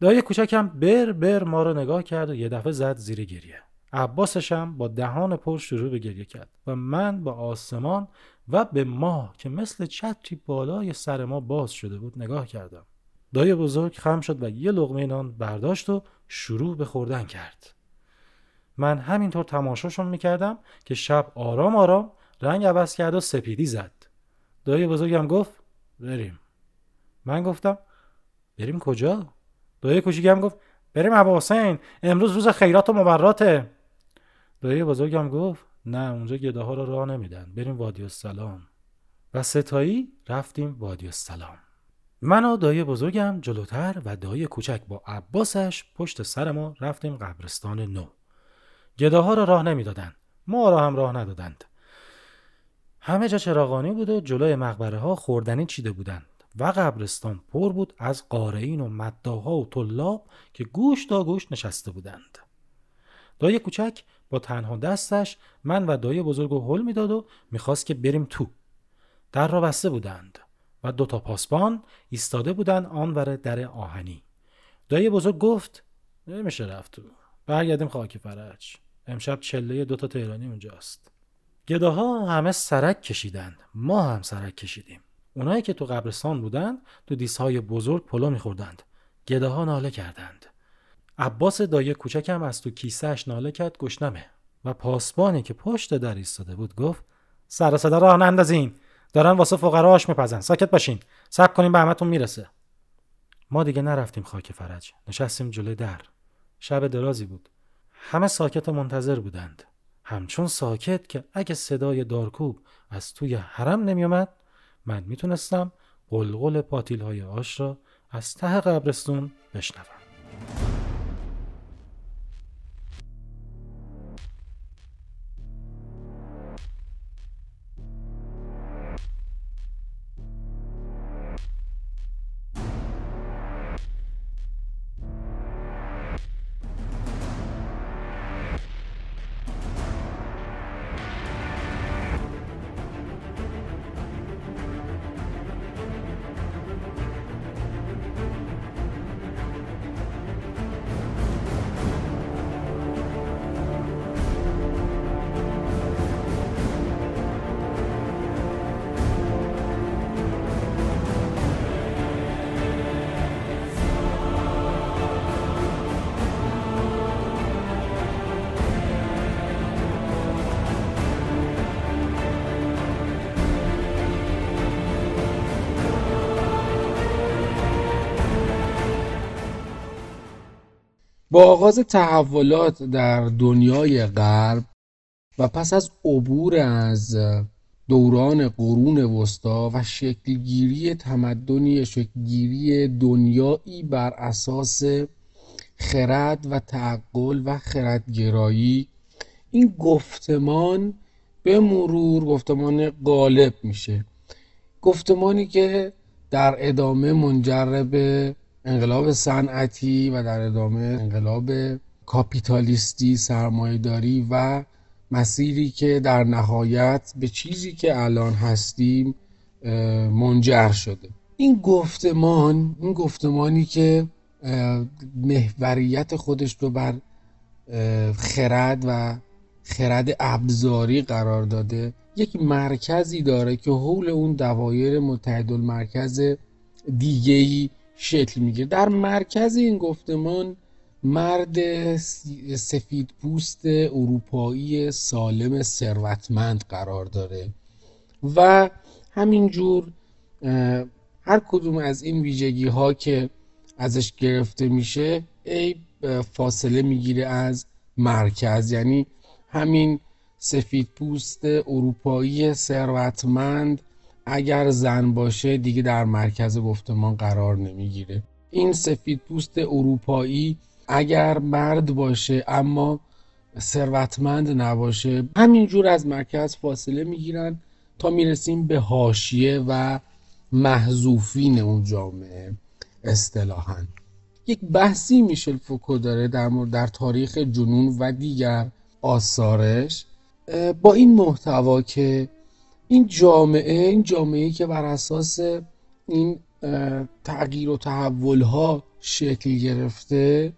دایه کوچکم بر بر ما را نگاه کرد و یه دفعه زد زیر گریه. عباسشم با دهان پر شروع به گریه کرد و من با آسمان و به ما که مثل چتری بالای سر ما باز شده بود نگاه کردم. دایی بزرگ خم شد و یه لغمه نان برداشت و شروع به خوردن کرد. من همینطور تماشاشون می‌کردم که شب آرام آرام رنگ عوض کرد و سپیدی زد. دایی بزرگم گفت بریم. من گفتم بریم کجا؟ دایی کوچیکم گفت بریم ابا حسین امروز روز خیرات و مبراته. دایی بزرگم گفت نه اونجا گده ها رو راه نمیدن. بریم وادی السلام. و ستایی رفتیم وادی السلام. من و دایی بزرگم جلوتر و دایی کوچک با عباسش پشت سر ما رفتیم قبرستان نو. گده ها رو راه نمی‌دادند. ما را هم راه ندادند. همه جا چراغانی بود و جلوی مقبره ها خوردنی چیده بودند و قبرستان پر بود از قارئین و مداها و طلاب که گوش تا گوش نشسته بودند. دایی کوچک با تنها دستش من و دایی بزرگ و حل می‌داد و می‌خواست که بریم تو. در را بسته بودند و دو تا پاسبان ایستاده بودند آنور در آهنی. دایی بزرگ گفت نمیشه رفت تو. برگردیم خاک فرج. امشب چله دوتا تهرانی اونجاست گداها همه سرک کشیدند. ما هم سرک کشیدیم. اونایی که تو قبرستان بودند تو دیسهای بزرگ پلو میخوردند. گداها ناله کردند. عباس دایه کوچکم از تو کیسهش ناله کرد گشنمه. و پاسبانی که پشت در ایستاده بود گفت سر صدا راه نندازین. دارن واسه فقرا آش میپزن. ساکت باشین. صبر کنین به همتون می‌رسه. ما دیگه نرفتیم خاک فرج. نشستیم جلوی در. شب درازی بود. همه ساکت و منتظر بودند. همچون ساکت که اگه صدای دارکوب از توی حرم نمیومد من می‌تونستم قلقل پاتیل های آش را از ته قبرستون بشنوم. با آغاز تحولات در دنیای غرب و پس از عبور از دوران قرون وسطا و شکلگیری تمدنی شکلگیری دنیایی بر اساس خرد و تعقل و خردگرایی این گفتمان به مرور گفتمان غالب میشه. گفتمانی که در ادامه منجر به انقلاب صنعتی و در ادامه انقلاب کاپیتالیستی سرمایهداری و مسیری که در نهایت به چیزی که الان هستیم منجر شده. این گفتمان این گفتمانی که محوریت خودش رو بر خرد و خرد ابزاری قرار داده یک مرکزی داره که حول اون دوایر متحد المرکز دیگهی شکل می‌گیره. در مرکز این گفتمان مرد سفید پوست اروپایی سالم ثروتمند قرار داره و همینجور هر کدوم از این ویژگی ها که ازش گرفته میشه ای فاصله می‌گیره از مرکز. یعنی همین سفید پوست اروپایی ثروتمند اگر زن باشه دیگه در مرکز گفتمان قرار نمی‌گیره. این سفید پوست اروپایی اگر مرد باشه اما ثروتمند نباشه همینجور از مرکز فاصله می‌گیرن تا می‌رسیم به حاشیه و محذوفین اون جامعه اصطلاحا. یک بحثی میشل فوکو داره در مورد در تاریخ جنون و دیگر آثارش با این محتوا که این جامعه این جامعه که بر اساس این تغییر و تحول ها شکل گرفته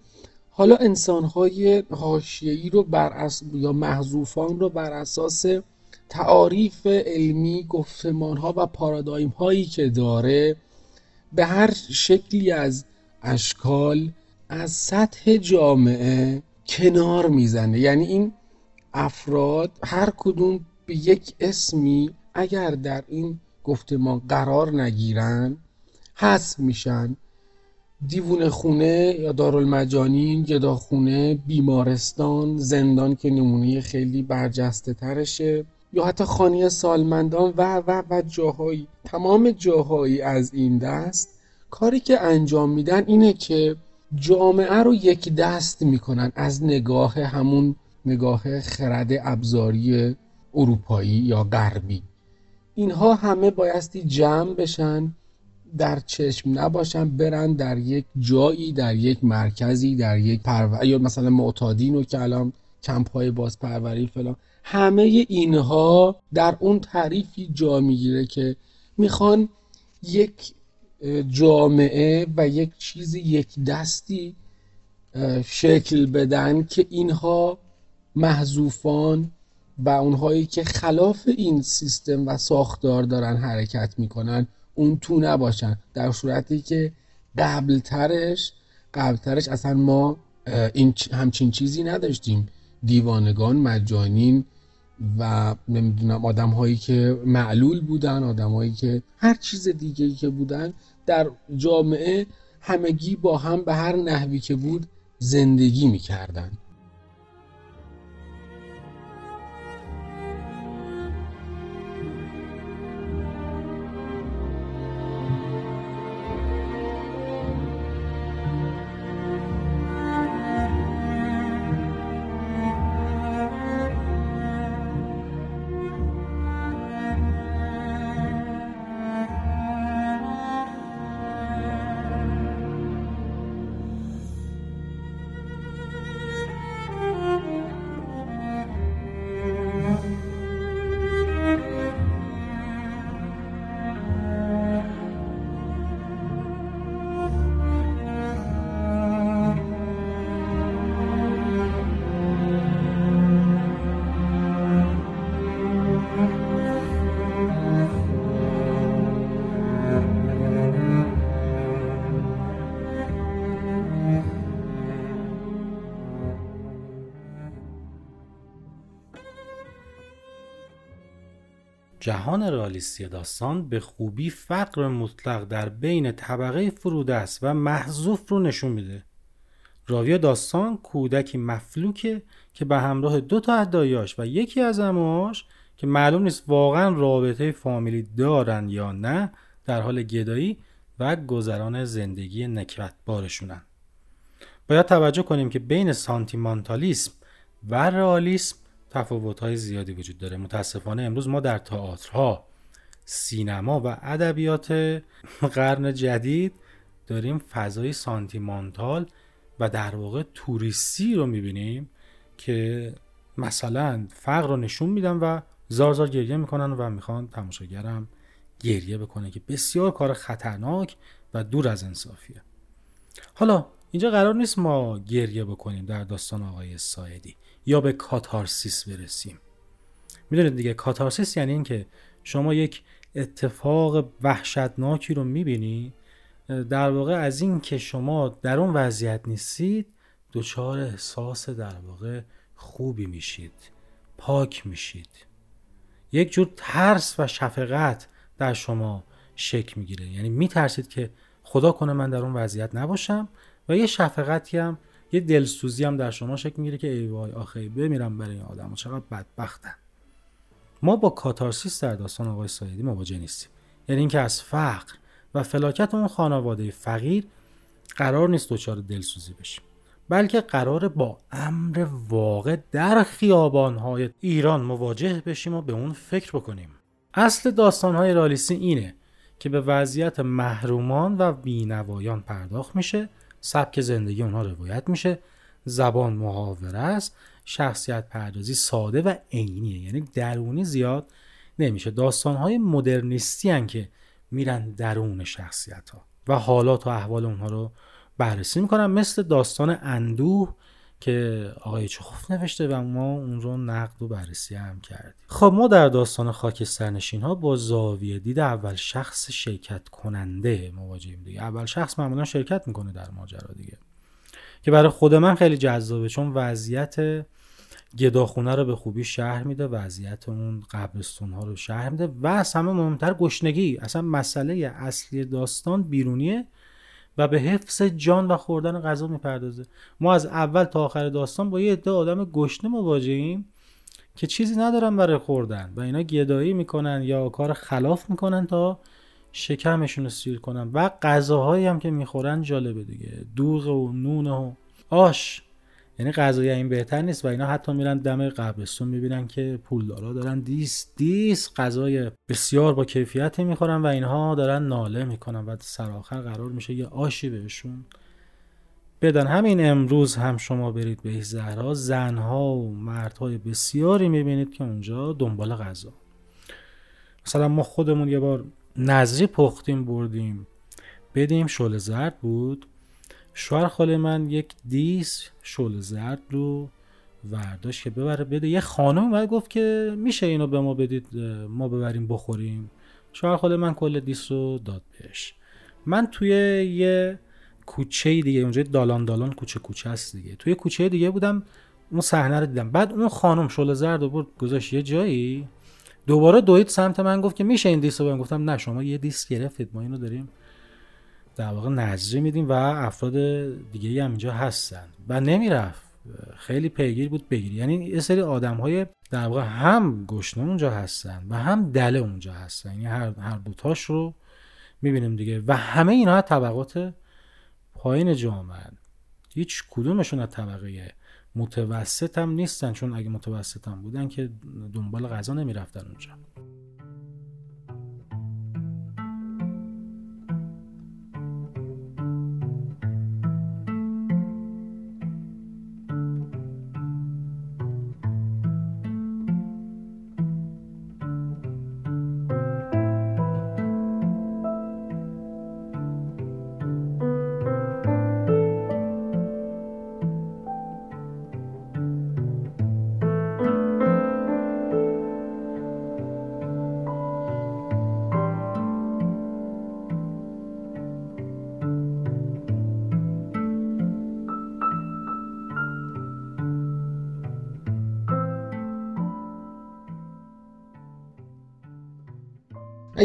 حالا انسان های حاشیه‌ای رو بر یا محذوفان رو بر اساس تعاریف علمی گفتمان ها و پارادایم هایی که داره به هر شکلی از اشکال از سطح جامعه کنار می‌زنه. یعنی این افراد هر کدوم به یک اسمی اگر در این گفتمان قرار نگیرن حذف میشن. دیوون خونه یا دارالمجانین گداخونه بیمارستان زندان که نمونه خیلی برجسته ترشه. یا حتی خانه سالمندان و و و جاهایی تمام جاهایی از این دست. کاری که انجام میدن اینه که جامعه رو یک دست می‌کنن از نگاه همون نگاه خرد ابزاری اروپایی یا غربی. اینها همه بایستی جمع بشن در چشم نباشن برن در یک جایی در یک مرکزی در یک پرور یا مثلا معتادین و که الان کمپ های بازپروری فلان. همه اینها در اون تعریفی جا می‌گیره که می‌خوان یک جامعه و یک چیزی یک دستی شکل بدن که اینها محذوفان و اونهایی که خلاف این سیستم و ساختار دارن حرکت می‌کنن اون تو نباشن. در صورتی که قبلترش قبلترش اصلا ما این همچین چیزی نداشتیم. دیوانگان مجانین و نمی‌دونم آدم هایی که معلول بودن آدم هایی که هر چیز دیگه که بودن در جامعه همگی با هم به هر نحوی که بود زندگی می‌کردن. جهان رئالیستی داستان به خوبی فقر مطلق در بین طبقه فرودست و محذوف رو نشون میده. راوی داستان کودکی مفلوکه که به همراه دو تا ادایاش و یکی از اماش که معلوم نیست واقعا رابطه فامیلی دارن یا نه در حال گدایی و گذران زندگی نکبتبارشونن. باید توجه کنیم که بین سانتیمانتالیسم و رئالیسم های زیادی وجود داره. متاسفانه امروز ما در تئاترها سینما و ادبیات قرن جدید داریم فضای سانتیمانتال و در واقع توریستی رو می‌بینیم که مثلا فقر رو نشون میدن و زار زار گریه می‌کنن و می‌خوان تماشاگرم گریه بکنه که بسیار کار خطرناک و دور از انصافیه. حالا اینجا قرار نیست ما گریه بکنیم در داستان آقای سایدی یا به کاتارسیس برسیم. می‌دونید دیگه کاتارسیس یعنی اینکه شما یک اتفاق وحشتناکی رو می‌بینی در واقع از این که شما در اون وضعیت نیستید دچار احساس در واقع خوبی میشید پاک میشید. یک جور ترس و شفقت در شما شک می‌گیره. یعنی میترسید که خدا کنه من در اون وضعیت نباشم و یه شفقتی هم یه دلسوزی هم در شما شکل می‌گیره که ای وای آخه بمیرم برای این آدم. چقدر بدبختن. ما با کاتارسیس در داستان آقای سایدی مواجه نیستیم. یعنی اینکه از فقر و فلاکت اون خانواده فقیر قرار نیست دچار دلسوزی بشیم. بلکه قرار با امر واقع در خیابانهای ایران مواجه بشیم و به اون فکر بکنیم. اصل داستانهای رالیسی اینه که به وضعیت محرومان و بینوایان پرداخت میشه سبک زندگی اونها روایت میشه. زبان محاوره است. شخصیت پردازی ساده و عینیه یعنی درونی زیاد نمیشه. داستانهای مدرنیستی هن که میرن درون شخصیت ها و حالات و احوال اونها رو بررسی می‌کنن. مثل داستان اندوه که آقای چخوف نوشته و ما اون رو نقد و بررسی هم کردیم. خب ما در داستان خاکسترنشین ها با زاویه دید اول شخص شرکت کننده مواجهیم دیگه. اول شخص معمولا شرکت می‌کنه در ماجرا دیگه. که برای خود من خیلی جذابه چون وضعیت گداخونه رو به خوبی شهر میده وضعیت اون قبرستون ها رو شهر میده و از همه مهمتر گشنگی. اصلا مسئله اصلی داستان بیرونیه. و به حفظ جان و خوردن غذا می‌پردازه. ما از اول تا آخر داستان با یه عده آدم گشنه مواجهیم که چیزی ندارن برای خوردن و اینا گدایی می‌کنن یا کار خلاف می‌کنن تا شکمشون رو سیر کنن. و غذاهایی هم که می‌خورن جالبه دیگه. دوغ و نون و آش. یعنی غذای این بهتر نیست و اینا حتی میرن دم قبرستون می‌بینن که پولدارا دارن دیس دیس غذای بسیار با کیفیتی می‌خورن و اینها دارن ناله می‌کنن و سرآخر قرار میشه یه آشی بهشون بدن. همین امروز هم شما برید به زهرا. زنها و مردهای بسیاری می‌بینید که اونجا دنبال غذا. مثلا ما خودمون یه بار نظری پختیم بردیم. بدیم شل زرد بود. شوهر خاله من یک دیس شل زرد رو ورداشت که ببره بده. یه خانم اومد گفت که میشه اینو به ما بدید ما ببریم بخوریم. شوهر خاله من کل دیس رو داد بهش. من توی یه کوچه دیگه اونجا دالان دالان کوچه کوچه است دیگه. توی کوچه دیگه بودم اون صحنه رو دیدم. بعد اون خانم شل زرد رو برد گذاشت یه جایی. دوباره دوید سمت من گفت که میشه این دیس رو گفتم نه شما یه دیس گرفتید ما اینو داریم در واقع نظری میدیم و افراد دیگه هم اینجا هستن. و نمی‌رفت. خیلی پیگیر بود بگیری. یعنی یه سری آدم های در واقع هم گشنه اونجا هستن و هم دله اونجا هستن. یعنی هر, هر بوتاش رو می‌بینیم دیگه. و همه اینها طبقات پایین جامعه. هیچ کدومشون از طبقه متوسط هم نیستن چون اگه متوسط هم بودن که دنبال غذا نمی‌رفتن اونجا.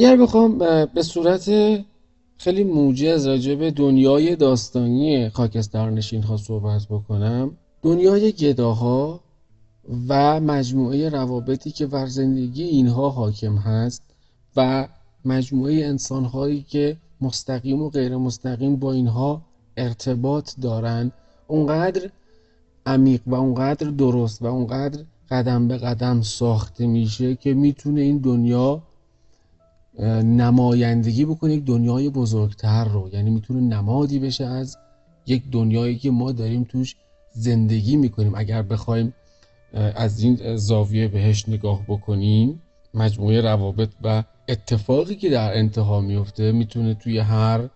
اگر بخوام به صورت خیلی موجز راجع به دنیای داستانی خاکسترنشین ها صحبت بکنم دنیای گداها و مجموعه روابطی که بر زندگی اینها حاکم هست و مجموعه انسان هایی که مستقیم و غیر مستقیم با اینها ارتباط دارن اونقدر عمیق و اونقدر درست و اونقدر قدم به قدم ساخته میشه که می‌تونه این دنیا نمایندگی بکنه یک دنیای بزرگتر رو. یعنی می‌تونه نمادی بشه از یک دنیایی که ما داریم توش زندگی می‌کنیم. اگر بخوایم از این زاویه بهش نگاه بکنیم مجموعه روابط و اتفاقی که در انتها میفته می‌تونه توی هر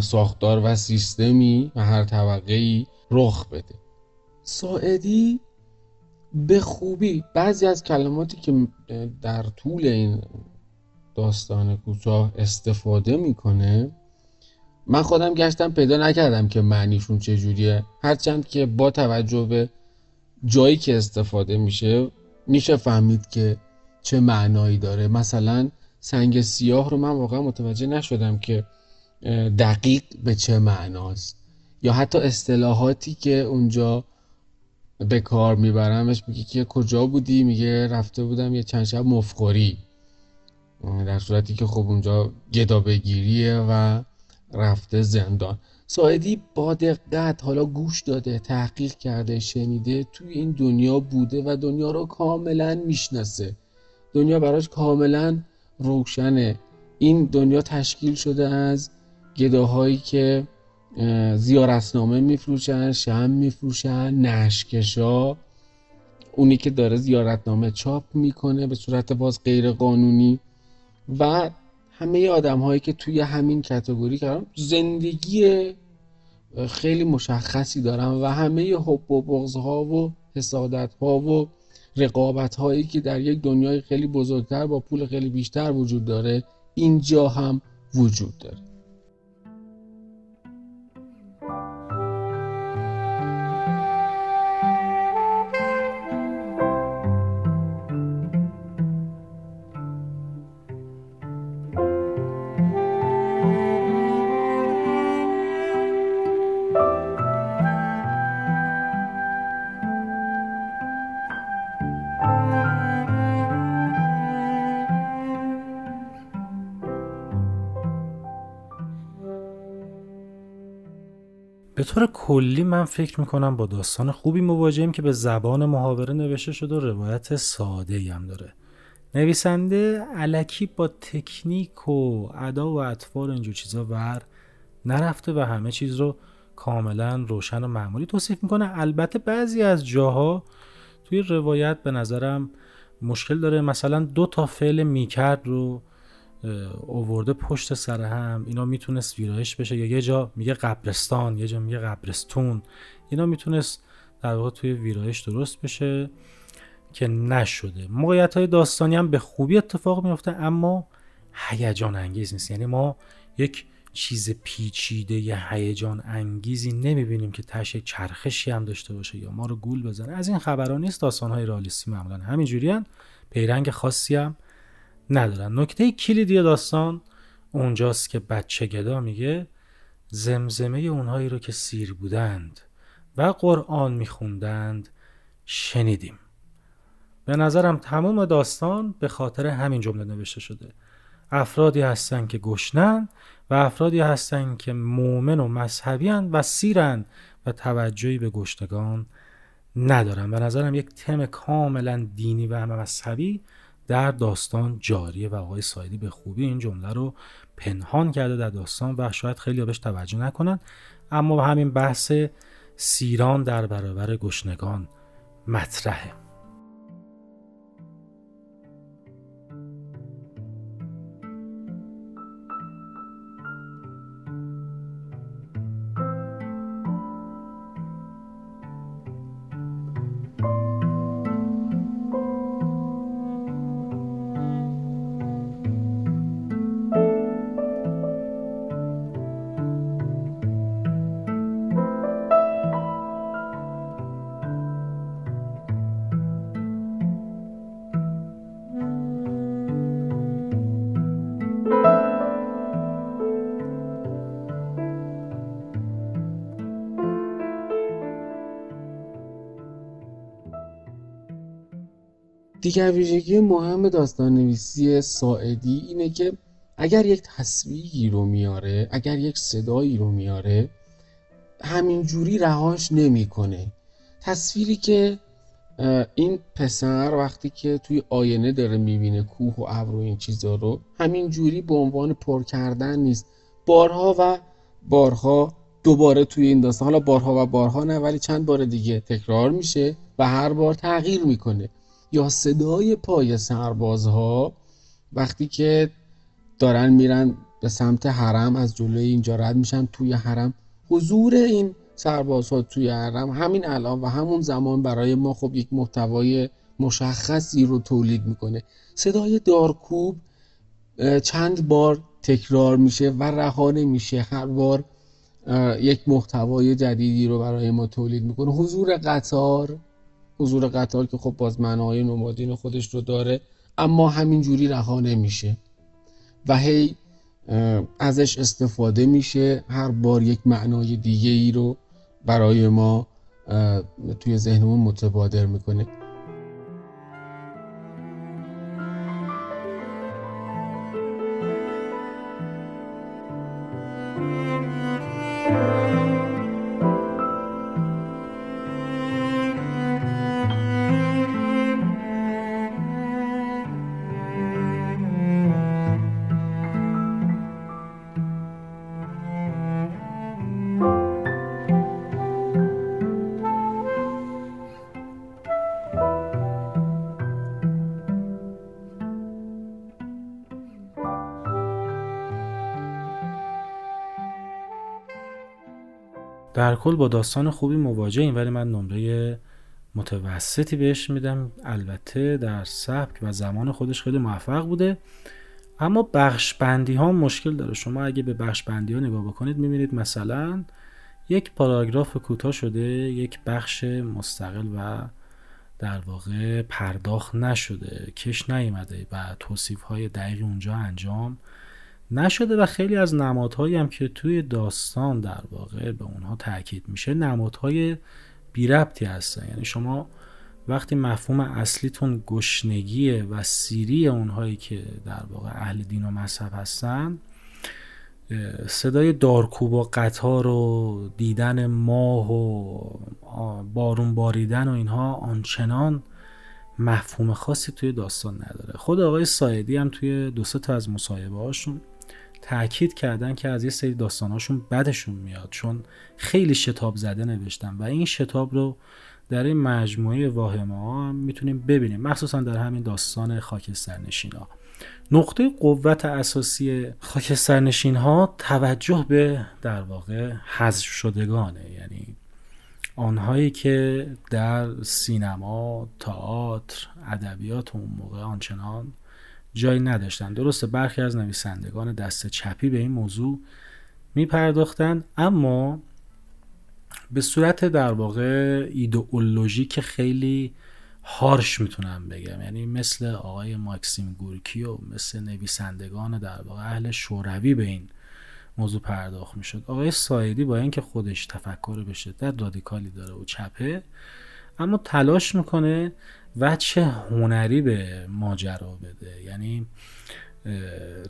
ساختار و سیستمی و هر طبقه ای رخ بده. ساعدی به خوبی. بعضی از کلماتی که در طول این داستان کوتاه استفاده می‌کنه. من خودم گشتم پیدا نکردم که معنیشون چجوریه. هرچند که با توجه به جایی که استفاده میشه میشه فهمید که چه معنایی داره. مثلا سنگ سیاه رو من واقعا متوجه نشدم که دقیق به چه معناست. یا حتی اصطلاحاتی که اونجا به کار میبرمش میگه که کجا بودی؟ میگه رفته بودم یه چند شب مفخوری. در صورتی که خب اونجا گدا بگیریه و رفته زندان. ساعدی با دقت حالا گوش داده تحقیق کرده شنیده توی این دنیا بوده و دنیا رو کاملا می‌شناسه. دنیا براش کاملا روشنه. این دنیا تشکیل شده از گداهایی که زیارتنامه میفروشن شم میفروشن نشکشا. اونی که داره زیارتنامه چاپ می‌کنه به صورت باز غیر قانونی و همه آدم هایی که توی همین کتگوری کردن زندگی خیلی مشخصی دارن و همه حب و بغض ها و حسادت ها و رقابت هایی که در یک دنیای خیلی بزرگتر با پول خیلی بیشتر وجود داره اینجا هم وجود داره. طور کلی من فکر می‌کنم با داستان خوبی مواجهیم که به زبان محاوره نوشته شده و روایت ساده هم داره. نویسنده علکی با تکنیک و ادا و اطوار اینجور چیزا ور نرفته و همه چیز رو کاملا روشن و معمولی توصیف می‌کنه. البته بعضی از جاها توی روایت به نظرم مشکل داره. مثلا دو تا فعل می‌کرد رو اوورده پشت سر هم. اینا می‌تونست ویرایش بشه. یا یه جا میگه قبرستان یه جا میگه قبرستون. اینا می‌تونست در واقع توی ویرایش درست بشه که نشده. موقعیت های داستانی هم به خوبی اتفاق میفته اما هیجان انگیز نیست. یعنی ما یک چیز پیچیده هیجان انگیزی نمی‌بینیم که تش چرخشی هم داشته باشه یا ما رو گول بزنه. از این خبران نیست. داستان های رالیستی معمولا همینجوری پیرنگ خاصی هم ندارن. نکته کلیدی داستان اونجاست که بچه گدا میگه زمزمه اونهایی رو که سیر بودند و قرآن میخوندند شنیدیم. به نظرم تمام داستان به خاطر همین جمله نوشته شده. افرادی هستند که گشنن و افرادی هستند که مؤمن و مذهبی و سیرند و توجهی به گشتگان ندارن. به نظرم یک تم کاملا دینی و مذهبی در داستان جاریه و آقای سایدی به خوبی این جمله رو پنهان کرده در داستان و شاید خیلی بهش توجه نکنن. اما همین بحث سیران در برابر گشنگان مطرحه. دیگر ویژگی مهم داستان نویسی ساعدی اینه که اگر یک تصویری رو میاره اگر یک صدایی رو میاره همینجوری رهاش نمی‌کنه. تصویری که این پسر وقتی که توی آینه داره می‌بینه کوه و ابر و این چیزا رو همینجوری به عنوان پر کردن نیست. بارها و بارها دوباره توی این داستان حالا بارها و بارها نه ولی چند بار دیگه تکرار میشه و هر بار تغییر می‌کنه. یا صدای پای سربازها وقتی که دارن میرن به سمت حرم از جلوی اینجا رد میشن توی حرم. حضور این سربازها توی حرم همین الان و همون زمان برای ما خب یک محتوای مشخصی رو تولید می‌کنه. صدای دارکوب چند بار تکرار میشه و رهانه میشه هر بار یک محتوای جدیدی رو برای ما تولید می‌کنه. حضور قطار. حضور قطار که خب باز معنای نمادین خودش رو داره اما همینجوری رها نمیشه. و هی ازش استفاده میشه هر بار یک معنای دیگه ای رو برای ما توی ذهنمون متبادر می‌کنه. کل با داستان خوبی مواجه این ولی من نمره متوسطی بهش میدم. البته در سبک و زمان خودش خیلی موفق بوده. اما بخش بندی ها مشکل داره. شما اگه به بخش بندی ها نگاه بکنید می‌بینید مثلا یک پاراگراف کوتاه شده یک بخش مستقل و در واقع پرداخت نشده کش نیومده و توصیف های دقیقی اونجا انجام نشده و خیلی از نمادهایی هم که توی داستان در واقع به اونها تاکید میشه نمادهای بی ربطی هستن. یعنی شما وقتی مفهوم اصلیتون گشنگیه و سیری اونهایی که در واقع اهل دین و مذهب هستن صدای دارکوب و قطار و دیدن ماه و بارون باریدن و اینها آنچنان مفهوم خاصی توی داستان نداره. خود آقای سایدی هم توی دو تا از مصاحبه هاشون تاکید کردن که از یه سری داستانهاشون بدشون میاد چون خیلی شتاب زده نوشتن و این شتاب رو در این مجموعه واهمه ها می‌تونیم ببینیم مخصوصا در همین داستان خاکسترنشین ها نقطه قوت اساسی خاکسترنشین ها توجه به در واقع حذف شدگانه یعنی آنهایی که در سینما، تئاتر، ادبیات اون موقع آنچنان جایی نداشتن. درسته برخی از نویسندگان دست چپی به این موضوع میپرداختن اما به صورت در واقع ایدئولوژیک خیلی هارش می‌تونم بگم. یعنی مثل آقای ماکسیم گورکی و مثل نویسندگان در واقع اهل شوروی به این موضوع پرداخت می‌شد. آقای سایدی با اینکه خودش تفکر به شدت رادیکالی داره و چپه اما تلاش می‌کنه وچه هنری به ماجرا بده. یعنی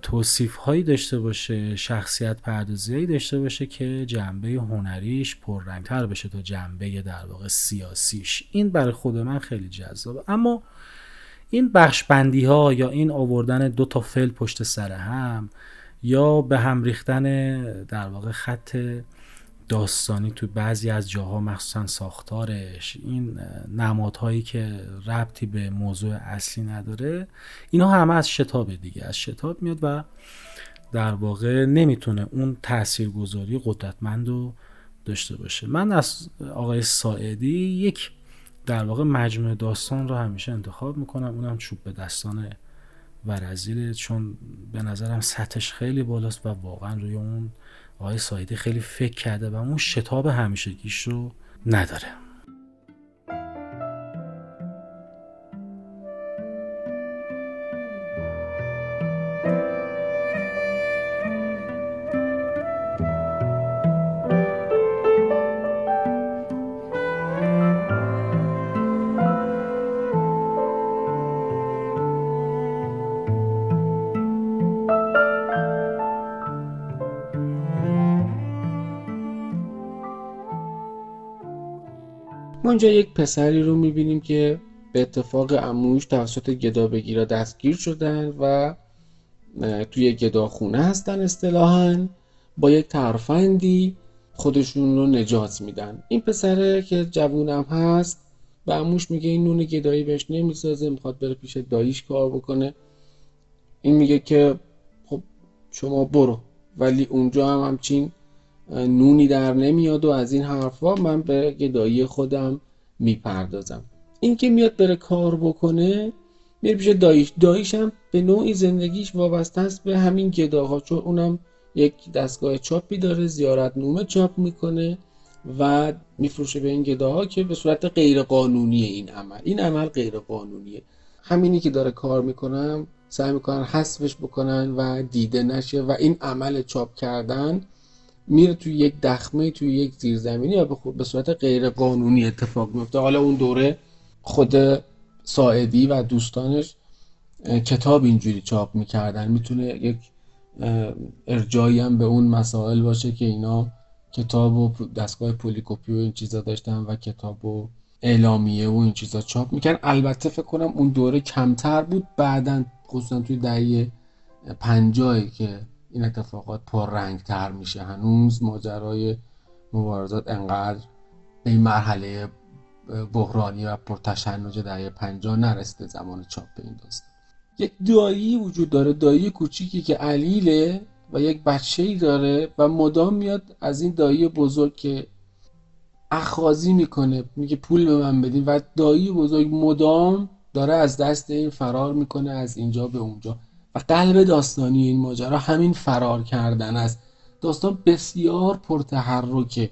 توصیف هایی داشته باشه شخصیت پردازی داشته باشه که جنبه هنریش پررنگتر بشه تا جنبه در واقع سیاسیش. این برای خود من خیلی جذابه. اما این بخش بندی ها یا این آوردن دو تا فل پشت سر هم یا به هم ریختن در واقع خط داستانی تو بعضی از جاها مخصوصا ساختارش این نمادهایی که ربطی به موضوع اصلی نداره اینا همه از شتاب دیگه از شتاب میاد و در واقع نمی‌تونه اون تاثیرگذاری قدرتمند رو داشته باشه. من از آقای ساعدی یک در واقع مجموعه داستان رو همیشه انتخاب می‌کنم. اونم چوب به داستان ورزیله چون به نظرم سطحش خیلی بالاست و واقعا روی اون آقای سایدی خیلی فکر کرده و اون شتاب همیشگیش رو نداره. ما اینجا یک پسری رو می‌بینیم که به اتفاق اموش توسط گدا بگیرا دستگیر شدن و توی گداخونه هستن اصطلاحا. با یک ترفندی خودشون رو نجات میدن. این پسره که جوونم هست و اموش میگه این نون گدایی بهش نمی‌سازه می‌خواد بره پیش داییش کار بکنه. این میگه که خب شما برو. ولی اونجا هم همچین نونی در نمیاد و از این حرفا من به گدایی خودم می‌پردازم. این که میاد بره کار بکنه میره پیش داییش داییش هم به نوعی زندگیش وابسته است به همین گداها چون اونم یک دستگاه چاپی داره زیارت نومه چاپ می‌کنه و میفروشه به این گداها که به صورت غیر قانونی این عمل. این عمل غیر قانونیه همینی که داره کار می‌کنم سعی می‌کنن حذفش بکنن و دیده نشه و این عمل چاپ کردن میره توی یک دخمه توی یک زیرزمینی و به صورت غیر قانونی اتفاق میفته. حالا اون دوره خود ساعدی و دوستانش کتاب اینجوری چاپ می‌کردن. می‌تونه یک ارجایی هم به اون مسائل باشه که اینا کتاب و دستگاه پولیکوپی و این چیزا داشتن و کتاب و اعلامیه و این چیزا چاپ می‌کردن. البته فکر کنم اون دوره کمتر بود. بعدا خصوصا توی دهه پنجاهی که این اتفاقات رنگ تر میشه. هنوز ماجرای مبارزات انقدر به این مرحله بحرانی و پرتشنج دهه پنجاه نرسیده زمان چاپ این داستان. یک دایی وجود داره دایی کوچیکی که علیله و یک بچه ای داره و مدام میاد از این دایی بزرگ که اخازی می‌کنه میگه پول به من بدین. و دایی بزرگ مدام داره از دست این فرار می‌کنه از اینجا به اونجا. و قلب داستانی این ماجرا همین فرار کردن است داستان بسیار پرتحرکه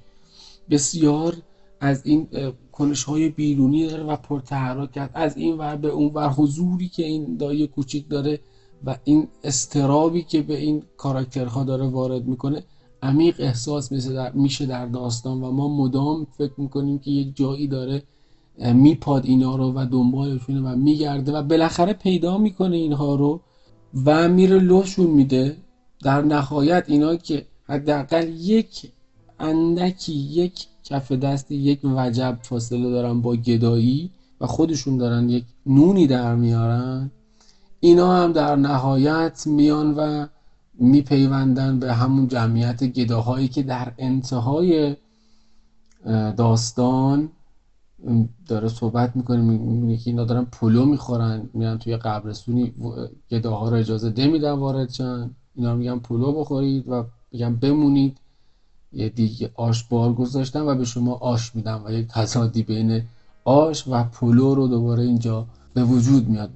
بسیار از این کنش های بیرونی داره و پرتحرکت از این ور به اون ور حضوری که این دایی کوچیک داره و این استرابی که به این کاراکترها داره وارد می‌کنه عمیق احساس میشه در داستان و ما مدام فکر می‌کنیم که یک جایی داره میپاد اینا رو و دنبالشونه و میگرده و بالاخره پیدا می‌کنه اینها رو. و میره لوشون میده. در نهایت اینا که حداقل یک اندکی یک کف دست یک وجب فاصله دارن با گدایی و خودشون دارن یک نونی در میارن. اینا هم در نهایت میان و میپیوندن به همون جمعیت گداهایی که در انتهای داستان داره صحبت می‌کنه میگه که اینا دارن پلو می‌خورن میرن توی قبرستونی گداها رو اجازه نمیدن وارد شن. اینا میگن پلو بخورید و میگن بمونید. یه دیگه آش بار گذاشتن و به شما آش میدن و یک تصادی بین آش و پلو رو دوباره اینجا به وجود میاد.